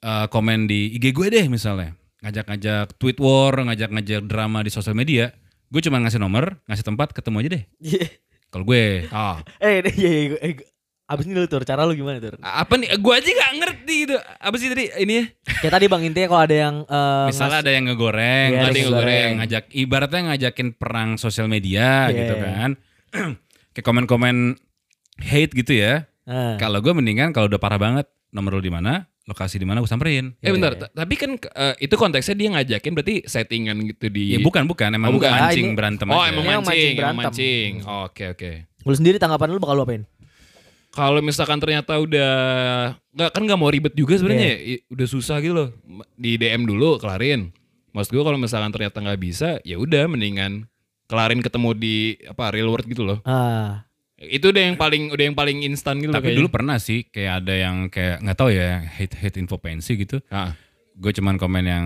A: eh, komen di IG gue deh misalnya, ngajak-ngajak tweet war, ngajak-ngajak drama di sosial media, gue cuma ngasih nomor, ngasih tempat, ketemu aja deh.
C: Iya.
A: Kalau gue,
B: Oh.
C: Eh, iya iya. Iya. Abis ini lu tur, cara lu gimana tur?
B: Apa nih? Gua aja nggak ngerti gitu. Apa sih tadi ini ya?
C: Kayak tadi bang intinya kalau ada yang eh,
A: misalnya ada yang ngegoreng,
C: Iya,
A: ada yang ngegoreng, ngajak ibaratnya ngajakin perang sosial media
C: Iya.
A: gitu kan. Kayak komen-komen hate gitu ya.
C: Ah.
A: Kalau gue mendingan kalau udah parah banget nomor lu di mana, lokasi di mana gue samperin.
B: Eh bentar, t- tapi kan eh, itu konteksnya dia ngajakin berarti settingan gitu di
A: Ya bukan bukan emang
B: Oh, bukan.
A: mancing
C: Ah, ini-
A: berantem
B: Oh
A: aja.
B: emang
C: Emang
B: mancing,
C: mancing
B: emang
C: berantem.
B: mancing. Oh, Oke oke.
C: Lu sendiri tanggapan lu bakal lu apain?
B: Kalau misalkan ternyata udah nggak kan nggak mau ribet juga sebenarnya, ya. I- udah susah gitu loh. Di DM dulu kelarin. Maksud gue kalau misalkan ternyata nggak bisa, ya udah mendingan kelarin ketemu di apa real world gitu loh.
C: Ah.
B: Itu udah yang paling udah yang paling instan gitu loh
A: Tapi
B: kayaknya.
A: dulu pernah sih kayak ada yang kayak nggak tahu ya hate hate info pensi gitu.
B: Ah.
A: Gue cuman komen yang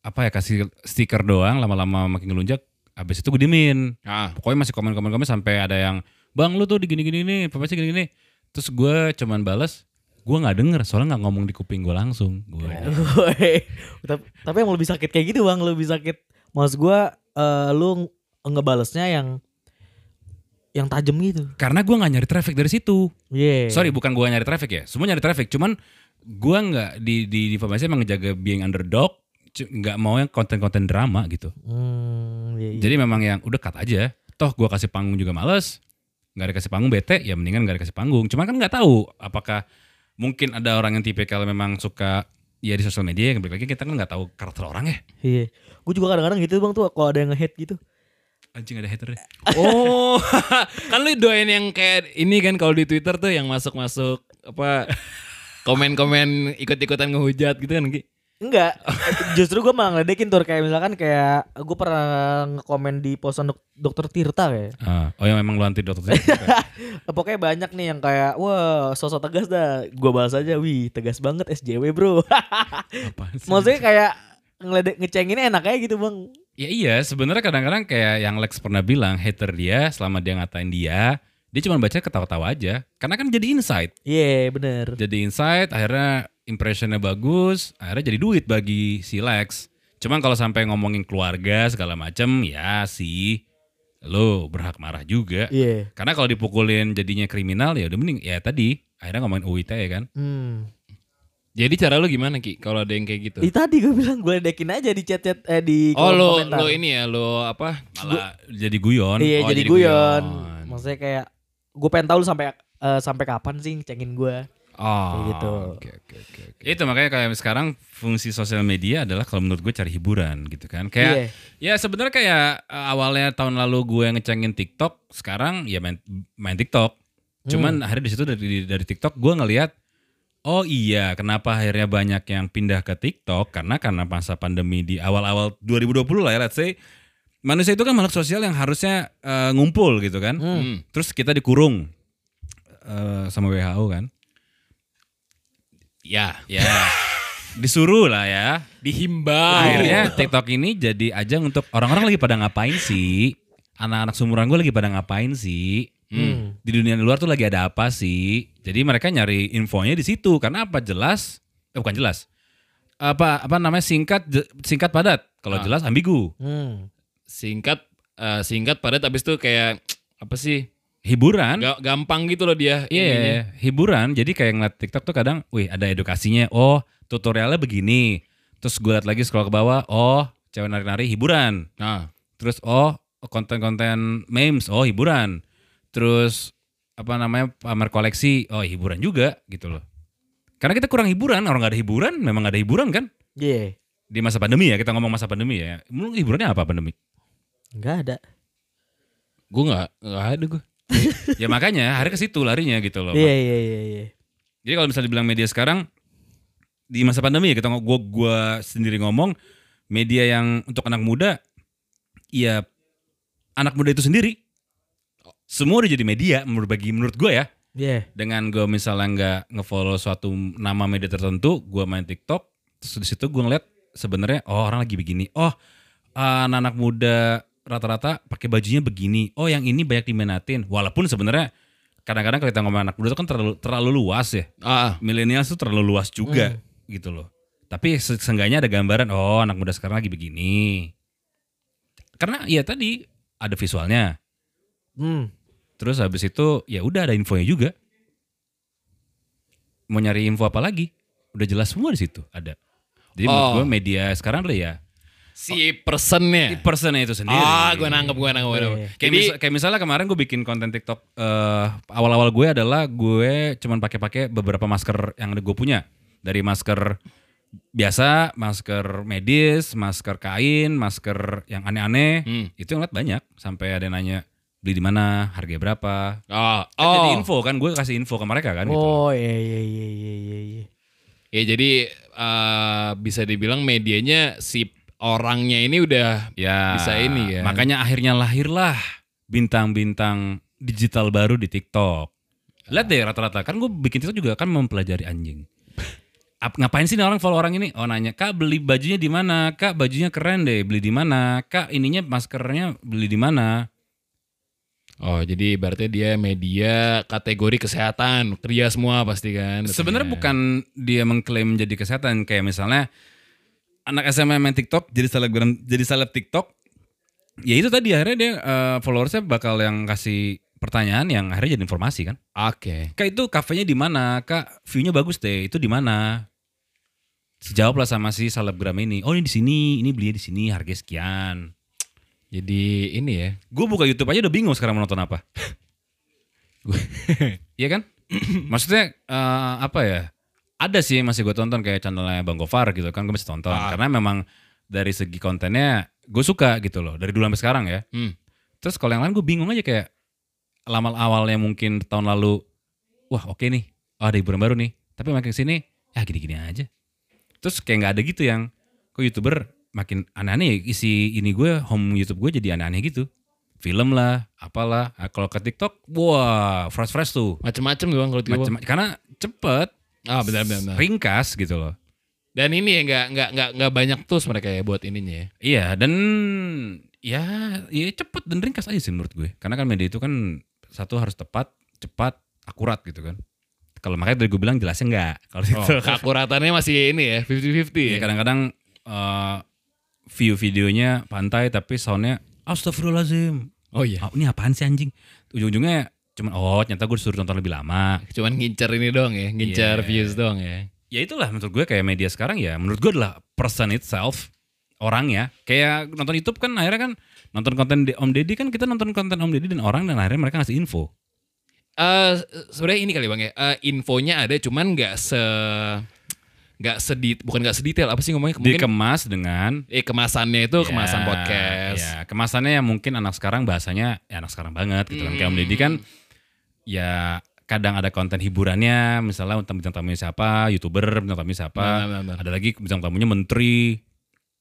A: apa ya kasih stiker doang lama-lama makin ngelunjak. Habis itu gue diemin.
B: Ah.
A: Pokoknya masih komen-komen-komen sampai ada yang bang lu tuh di gini-gini nih, pensi gini-gini. Terus gue cuman balas gue nggak denger soalnya nggak ngomong di kuping gue langsung. Gue
C: tapi, tapi yang lebih sakit kayak gitu bang, lebih sakit. Maksud gua eh, lu nge- ngebalesnya yang yang tajam gitu.
A: karena gue nggak nyari traffic dari situ.
C: Iya.
A: Sorry bukan gue nyari traffic ya, semua nyari traffic. Cuman gue nggak di di di informasi emang ngejaga being underdog, nggak mau yang konten-konten drama gitu.
C: Hmm, iya, iya.
A: Jadi memang yang udah cut aja. Toh gue kasih panggung juga males, nggak dikasih panggung bete, ya mendingan nggak dikasih panggung. Cuman kan nggak tahu apakah mungkin ada orang yang tipe kalau memang suka ya di sosial media yang balik lagi kita kan nggak tahu karakter orang ya.
C: Iya. Gue juga kadang-kadang gitu bang tuh kalau ada yang nge-hate gitu.
A: Anjing ada hater.
B: Oh, kan lu doain yang kayak ini kan kalau di Twitter tuh yang masuk-masuk apa komen-komen ikut-ikutan ngehujat gitu kan Ki?
C: Enggak, justru gue malah ngeledekin tuh kayak misalkan kayak gue pernah ngekomen di posan dok- dokter Tirta kayak.
A: Ah, oh yang memang lu anti dokter.
C: Pokoknya banyak nih yang kayak wah sosok tegas dah. Gue balas aja, wih tegas banget SJW bro. Maksudnya kayak ngeledek ngecenginnya enak aja gitu bang.
A: Ya iya, sebenarnya kadang-kadang kayak yang Lex pernah bilang, hater dia selama dia ngatain dia, dia cuma baca ketawa-tawa aja. Karena kan jadi insight.
C: Iya bener.
A: Jadi insight, akhirnya impressionnya bagus, akhirnya jadi duit bagi si Lex. Cuman kalau sampai ngomongin keluarga segala macem, ya sih, lo berhak marah juga.
C: Iya.
A: Karena kalau dipukulin jadinya kriminal, ya udah mending, ya tadi, akhirnya ngomongin UIT ya kan.
C: Hmm.
B: Jadi cara lu gimana Ki kalau ada yang kayak gitu?
C: Ih, tadi gue bilang gue ledekin aja di chat-chat eh di
B: Oh
C: kolom
B: lo
C: komentar.
B: lo ini ya lo apa?
A: Malah jadi guyon.
C: Iya
B: Oh,
C: jadi
B: jadi
C: guyon.
B: guyon.
C: Maksudnya kayak gue pengen tahu lu sampai eh, sampai kapan sih cengin gue.
A: Oh,
C: Kayak gitu.
B: Oke oke oke. oke.
A: Itu makanya kayak sekarang fungsi sosial media adalah kalau menurut gue cari hiburan gitu kan. Kayak ya sebenarnya kayak uh, awalnya tahun lalu gue ngecengin TikTok, sekarang ya main main TikTok. Cuman akhirnya di situ dari dari TikTok gue ngelihat oh iya kenapa akhirnya banyak yang pindah ke TikTok karena karena masa pandemi di awal-awal 2020 lah ya let's say manusia itu kan makhluk sosial yang harusnya uh, ngumpul gitu kan.
B: Hmm.
A: Terus kita dikurung uh, sama WHO kan.
B: Ya,
A: Ya. Disuruh lah ya.
B: dihimbau.
A: Akhirnya TikTok ini jadi ajang untuk orang-orang lagi pada ngapain sih? Anak-anak sumuran gue lagi pada ngapain sih?
C: Hmm.
A: Di dunia luar tuh lagi ada apa sih? Jadi mereka nyari infonya di situ. Karena apa? Jelas? Eh bukan jelas. Apa apa namanya singkat je- singkat padat. Kalau
B: Ah.
A: jelas ambigu.
C: Hmm.
B: singkat eh, singkat padat habis itu kayak apa sih?
A: Hiburan.
B: Ga- gampang gitu loh dia.
A: Iya,
B: ininya.
A: hiburan. Jadi kayak ngeliat TikTok tuh kadang, wih ada edukasinya. Oh, tutorialnya begini. Terus gue liat lagi scroll ke bawah, oh cewek nari-nari hiburan.
B: Nah,
A: Terus oh konten-konten memes, oh hiburan. Terus apa namanya pamer koleksi, oh hiburan juga gitu loh. Karena kita kurang hiburan, orang nggak ada hiburan, memang nggak ada hiburan kan?
C: Iya.
A: Di masa pandemi ya, kita ngomong masa pandemi ya. Menurut hiburannya apa pandemi?
C: Enggak ada.
B: gue nggak nggak ada gue.
A: Ya makanya hari ke situ larinya gitu loh.
C: Iya iya iya iya.
A: Jadi kalau misalnya dibilang media sekarang di masa pandemi ya kita gua gua sendiri ngomong media yang untuk anak muda ya anak muda itu sendiri semua udah jadi media menurut bagi menurut gue ya
C: Iya.
A: dengan gue misalnya nggak ngefollow suatu nama media tertentu gue main TikTok terus di situ gue ngeliat sebenarnya oh orang lagi begini oh anak-anak muda rata-rata pakai bajunya begini oh yang ini banyak diminatin walaupun sebenarnya kadang-kadang kalau kita ngomong anak muda itu kan terlalu terlalu luas ya
B: Ah,
A: milenial itu terlalu luas juga gitu loh. Tapi se- seenggaknya ada gambaran oh anak muda sekarang lagi begini. Karena ya tadi ada visualnya.
C: Hmm.
A: Terus habis itu ya udah ada infonya juga. Mau nyari info apa lagi? Udah jelas semua di situ ada. Jadi menurut
B: Oh.
A: gue media sekarang adalah ya
B: si personnya.
A: personnya itu sendiri.
B: Ah, gue nangkep, gue nangkep, gue nangkep.
C: Iya.
A: Kayak,
B: Jadi,
A: mis- kayak misalnya kemarin gue bikin konten TikTok eh, awal-awal gue adalah gue cuman pakai-pakai beberapa masker yang ada gue punya. Dari masker biasa, masker medis, masker kain, masker yang aneh-aneh,
B: Hmm.
A: itu yang lihat banyak. Sampai ada yang nanya beli di mana, harga berapa.
B: Oh,
A: Kan jadi
B: oh.
A: info kan, gue kasih info ke mereka kan gitu.
C: Oh iya iya iya iya iya. iya.
B: Ya jadi eh, bisa dibilang medianya si orangnya ini udah
A: Ya,
B: Bisa ini kan.
A: Makanya akhirnya lahirlah bintang-bintang digital baru di TikTok. Lihat deh rata-rata, kan gue bikin TikTok juga kan mempelajari anjing. Ap- ngapain sih nih orang follow orang ini? Oh nanya, kak beli bajunya di mana? Kak bajunya keren deh, beli di mana? Kak ininya maskernya beli di mana?
B: Oh jadi berarti dia media kategori kesehatan Pria semua pasti kan
A: Sebenarnya bukan dia mengklaim jadi kesehatan, kayak misalnya anak SMA main TikTok jadi selebgram jadi seleb TikTok. Ya itu tadi akhirnya dia eh, followersnya bakal yang kasih pertanyaan yang akhirnya jadi informasi kan.
B: Oke
A: Kak itu kafenya di mana? Kak view-nya bagus deh. Itu di mana? Sejawab lah sama si selebgram ini. Oh ini di sini, ini belinya di sini, harga sekian.
B: Jadi ini ya
A: Gue buka YouTube aja udah bingung sekarang mau nonton apa. Iya kan? Maksudnya eh, apa ya? Ada sih masih gue tonton kayak channelnya Bang Gofar gitu kan gue masih tonton
B: Ah.
A: karena memang dari segi kontennya gue suka gitu loh dari dulu sampai sekarang ya.
B: Hmm.
A: Terus kalau yang lain gue bingung aja kayak lama awalnya mungkin tahun lalu, wah oke nih, oh, ada hiburan baru nih. Tapi makin ke sini, ya gini-gini aja. Terus kayak nggak ada gitu yang, kok youtuber makin aneh-aneh ya, isi ini gue, home YouTube gue jadi aneh-aneh gitu. Film lah, apalah. Nah, kalau ke TikTok, wah fresh-fresh tuh.
B: Macem-macem doang kalau tiba
A: Macem, karena cepet,
B: Ah benar benar.
A: ringkas gitu loh.
B: Dan ini ya nggak nggak nggak nggak banyak tools mereka ya buat ininya ya.
A: Iya dan ya ya cepet dan ringkas aja sih menurut gue. Karena kan media itu kan satu harus tepat, cepat, akurat gitu kan. Kalau makanya dari gue bilang jelasnya enggak. Kalau
B: Oh,
A: itu
B: keakuratannya masih ini ya 50-50 ya.
A: ya kadang-kadang eh, view videonya pantai tapi soundnya astagfirullahaladzim.
B: Oh iya.
A: Ah, ini apaan sih anjing? Ujung-ujungnya cuman oh ternyata gue disuruh nonton lebih lama.
B: Cuman ngincer ini doang ya, ngincer
A: Iya.
B: views doang ya.
A: Ya itulah menurut gue kayak media sekarang ya menurut gue adalah person itself orangnya kayak nonton YouTube kan akhirnya kan nonton konten di Om Deddy kan kita nonton konten Om Deddy dan orang dan akhirnya mereka ngasih info.
B: Eh sebenarnya ini kali bang ya, eh, infonya ada cuman nggak se nggak sedit bukan nggak sedetail apa sih ngomongnya mungkin
A: Dikemas dengan
B: eh kemasannya itu kemasan
A: Ya,
B: podcast.
A: Ya, kemasannya yang mungkin anak sekarang bahasanya ya anak sekarang banget gitu kan. Kayak Om Deddy kan ya kadang ada konten hiburannya misalnya tentang bintang tamunya siapa, YouTuber bintang tamunya siapa.
B: Benar, benar, benar.
A: Ada lagi bintang tamunya menteri,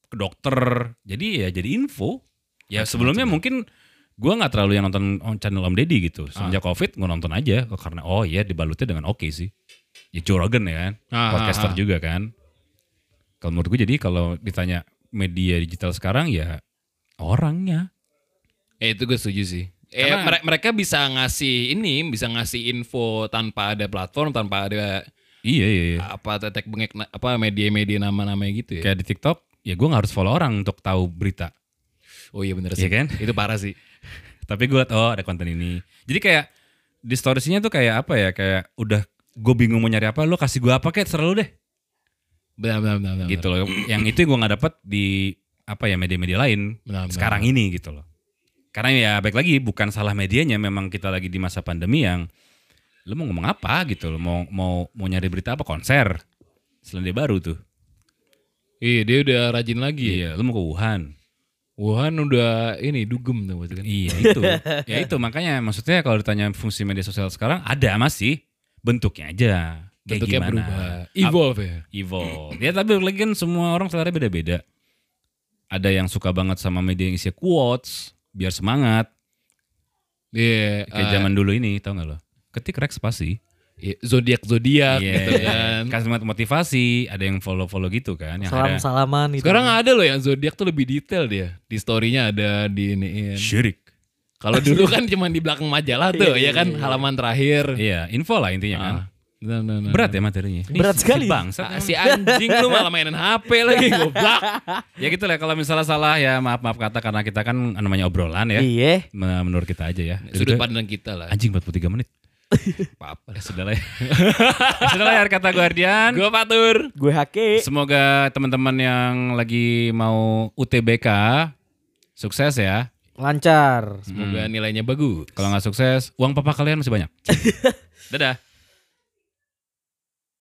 A: ke dokter. Jadi ya jadi info. Ya sebelumnya mungkin gua nggak terlalu yang nonton channel Om Deddy gitu. Semenjak Covid gue nonton aja oh, karena oh iya dibalutnya dengan oke sih. Ya Joe Rogan ya kan,
B: Ah,
A: podcaster
B: ah, ah.
A: juga kan. Kalau menurut gue jadi kalau ditanya media digital sekarang ya orangnya.
B: Eh itu gue setuju sih. Eh
A: Karena-
B: mere- mereka bisa ngasih ini, bisa ngasih info tanpa ada platform, tanpa ada
A: Iya iya. iya.
B: apa tetek bengek apa media-media nama-namanya gitu ya.
A: Kayak di TikTok ya gue nggak harus follow orang untuk tahu berita.
B: Oh iya bener sih.
A: Iya kan?
B: Itu parah sih.
A: Tapi gue liat oh ada konten ini. Jadi kayak di storiesnya tuh kayak apa ya kayak udah gue bingung mau nyari apa lo kasih gue apa kayak selalu deh
B: Benar benar benar. benar.
A: gitu loh. Yang itu gue nggak dapet di apa ya media-media lain
B: Benar, benar.
A: sekarang ini gitu loh. Karena ya baik lagi bukan salah medianya memang kita lagi di masa pandemi yang lo mau ngomong apa gitu loh mau mau mau nyari berita apa konser Selandia Baru tuh.
B: Iya dia udah rajin lagi. ya.
A: Iya, lo mau ke Wuhan.
B: Wuhan udah ini dugem tuh kan.
A: Iya itu, ya itu makanya maksudnya kalau ditanya fungsi media sosial sekarang ada masih bentuknya aja. Kayak
B: Bentuknya
A: gimana.
B: berubah. Evolve ya.
A: Evolve. Ya tapi lagi kan semua orang selera beda-beda. Ada yang suka banget sama media yang isi quotes biar semangat.
B: Iya.
A: Kayak
B: eh,
A: zaman dulu ini, tau gak lo? Ketik rek spasi.
B: iya, zodiak zodiak
A: Iya,
B: gitu kan.
A: Kasih motivasi, ada yang follow-follow gitu kan. Yang
C: Salam
A: ada
C: salaman gitu.
B: Sekarang ada loh yang zodiak tuh lebih detail dia. Di story-nya ada di ini.
A: syirik.
B: Kalau dulu kan cuma di belakang majalah tuh ya kan halaman terakhir.
A: Iya, info lah intinya kan.
B: Nah, nah, nah.
A: Berat ya materinya.
C: Berat sekali.
A: Si bangsat.
B: Si anjing lu malah mainin HP lagi goblok.
A: ya gitu lah kalau misalnya salah ya maaf maaf kata karena kita kan namanya obrolan ya
C: Iya.
A: Men- menurut kita aja ya
B: Sudut pandang kita lah.
A: anjing 43 menit
B: Apa-apa.
A: ya sudah lah ya sudah lah ya kata Guardian
B: Gue patur.
C: Gue hake.
A: semoga teman-teman yang lagi mau UTBK sukses ya
C: Lancar.
B: Semoga nilainya bagus.
A: kalau nggak sukses uang papa kalian masih banyak dadah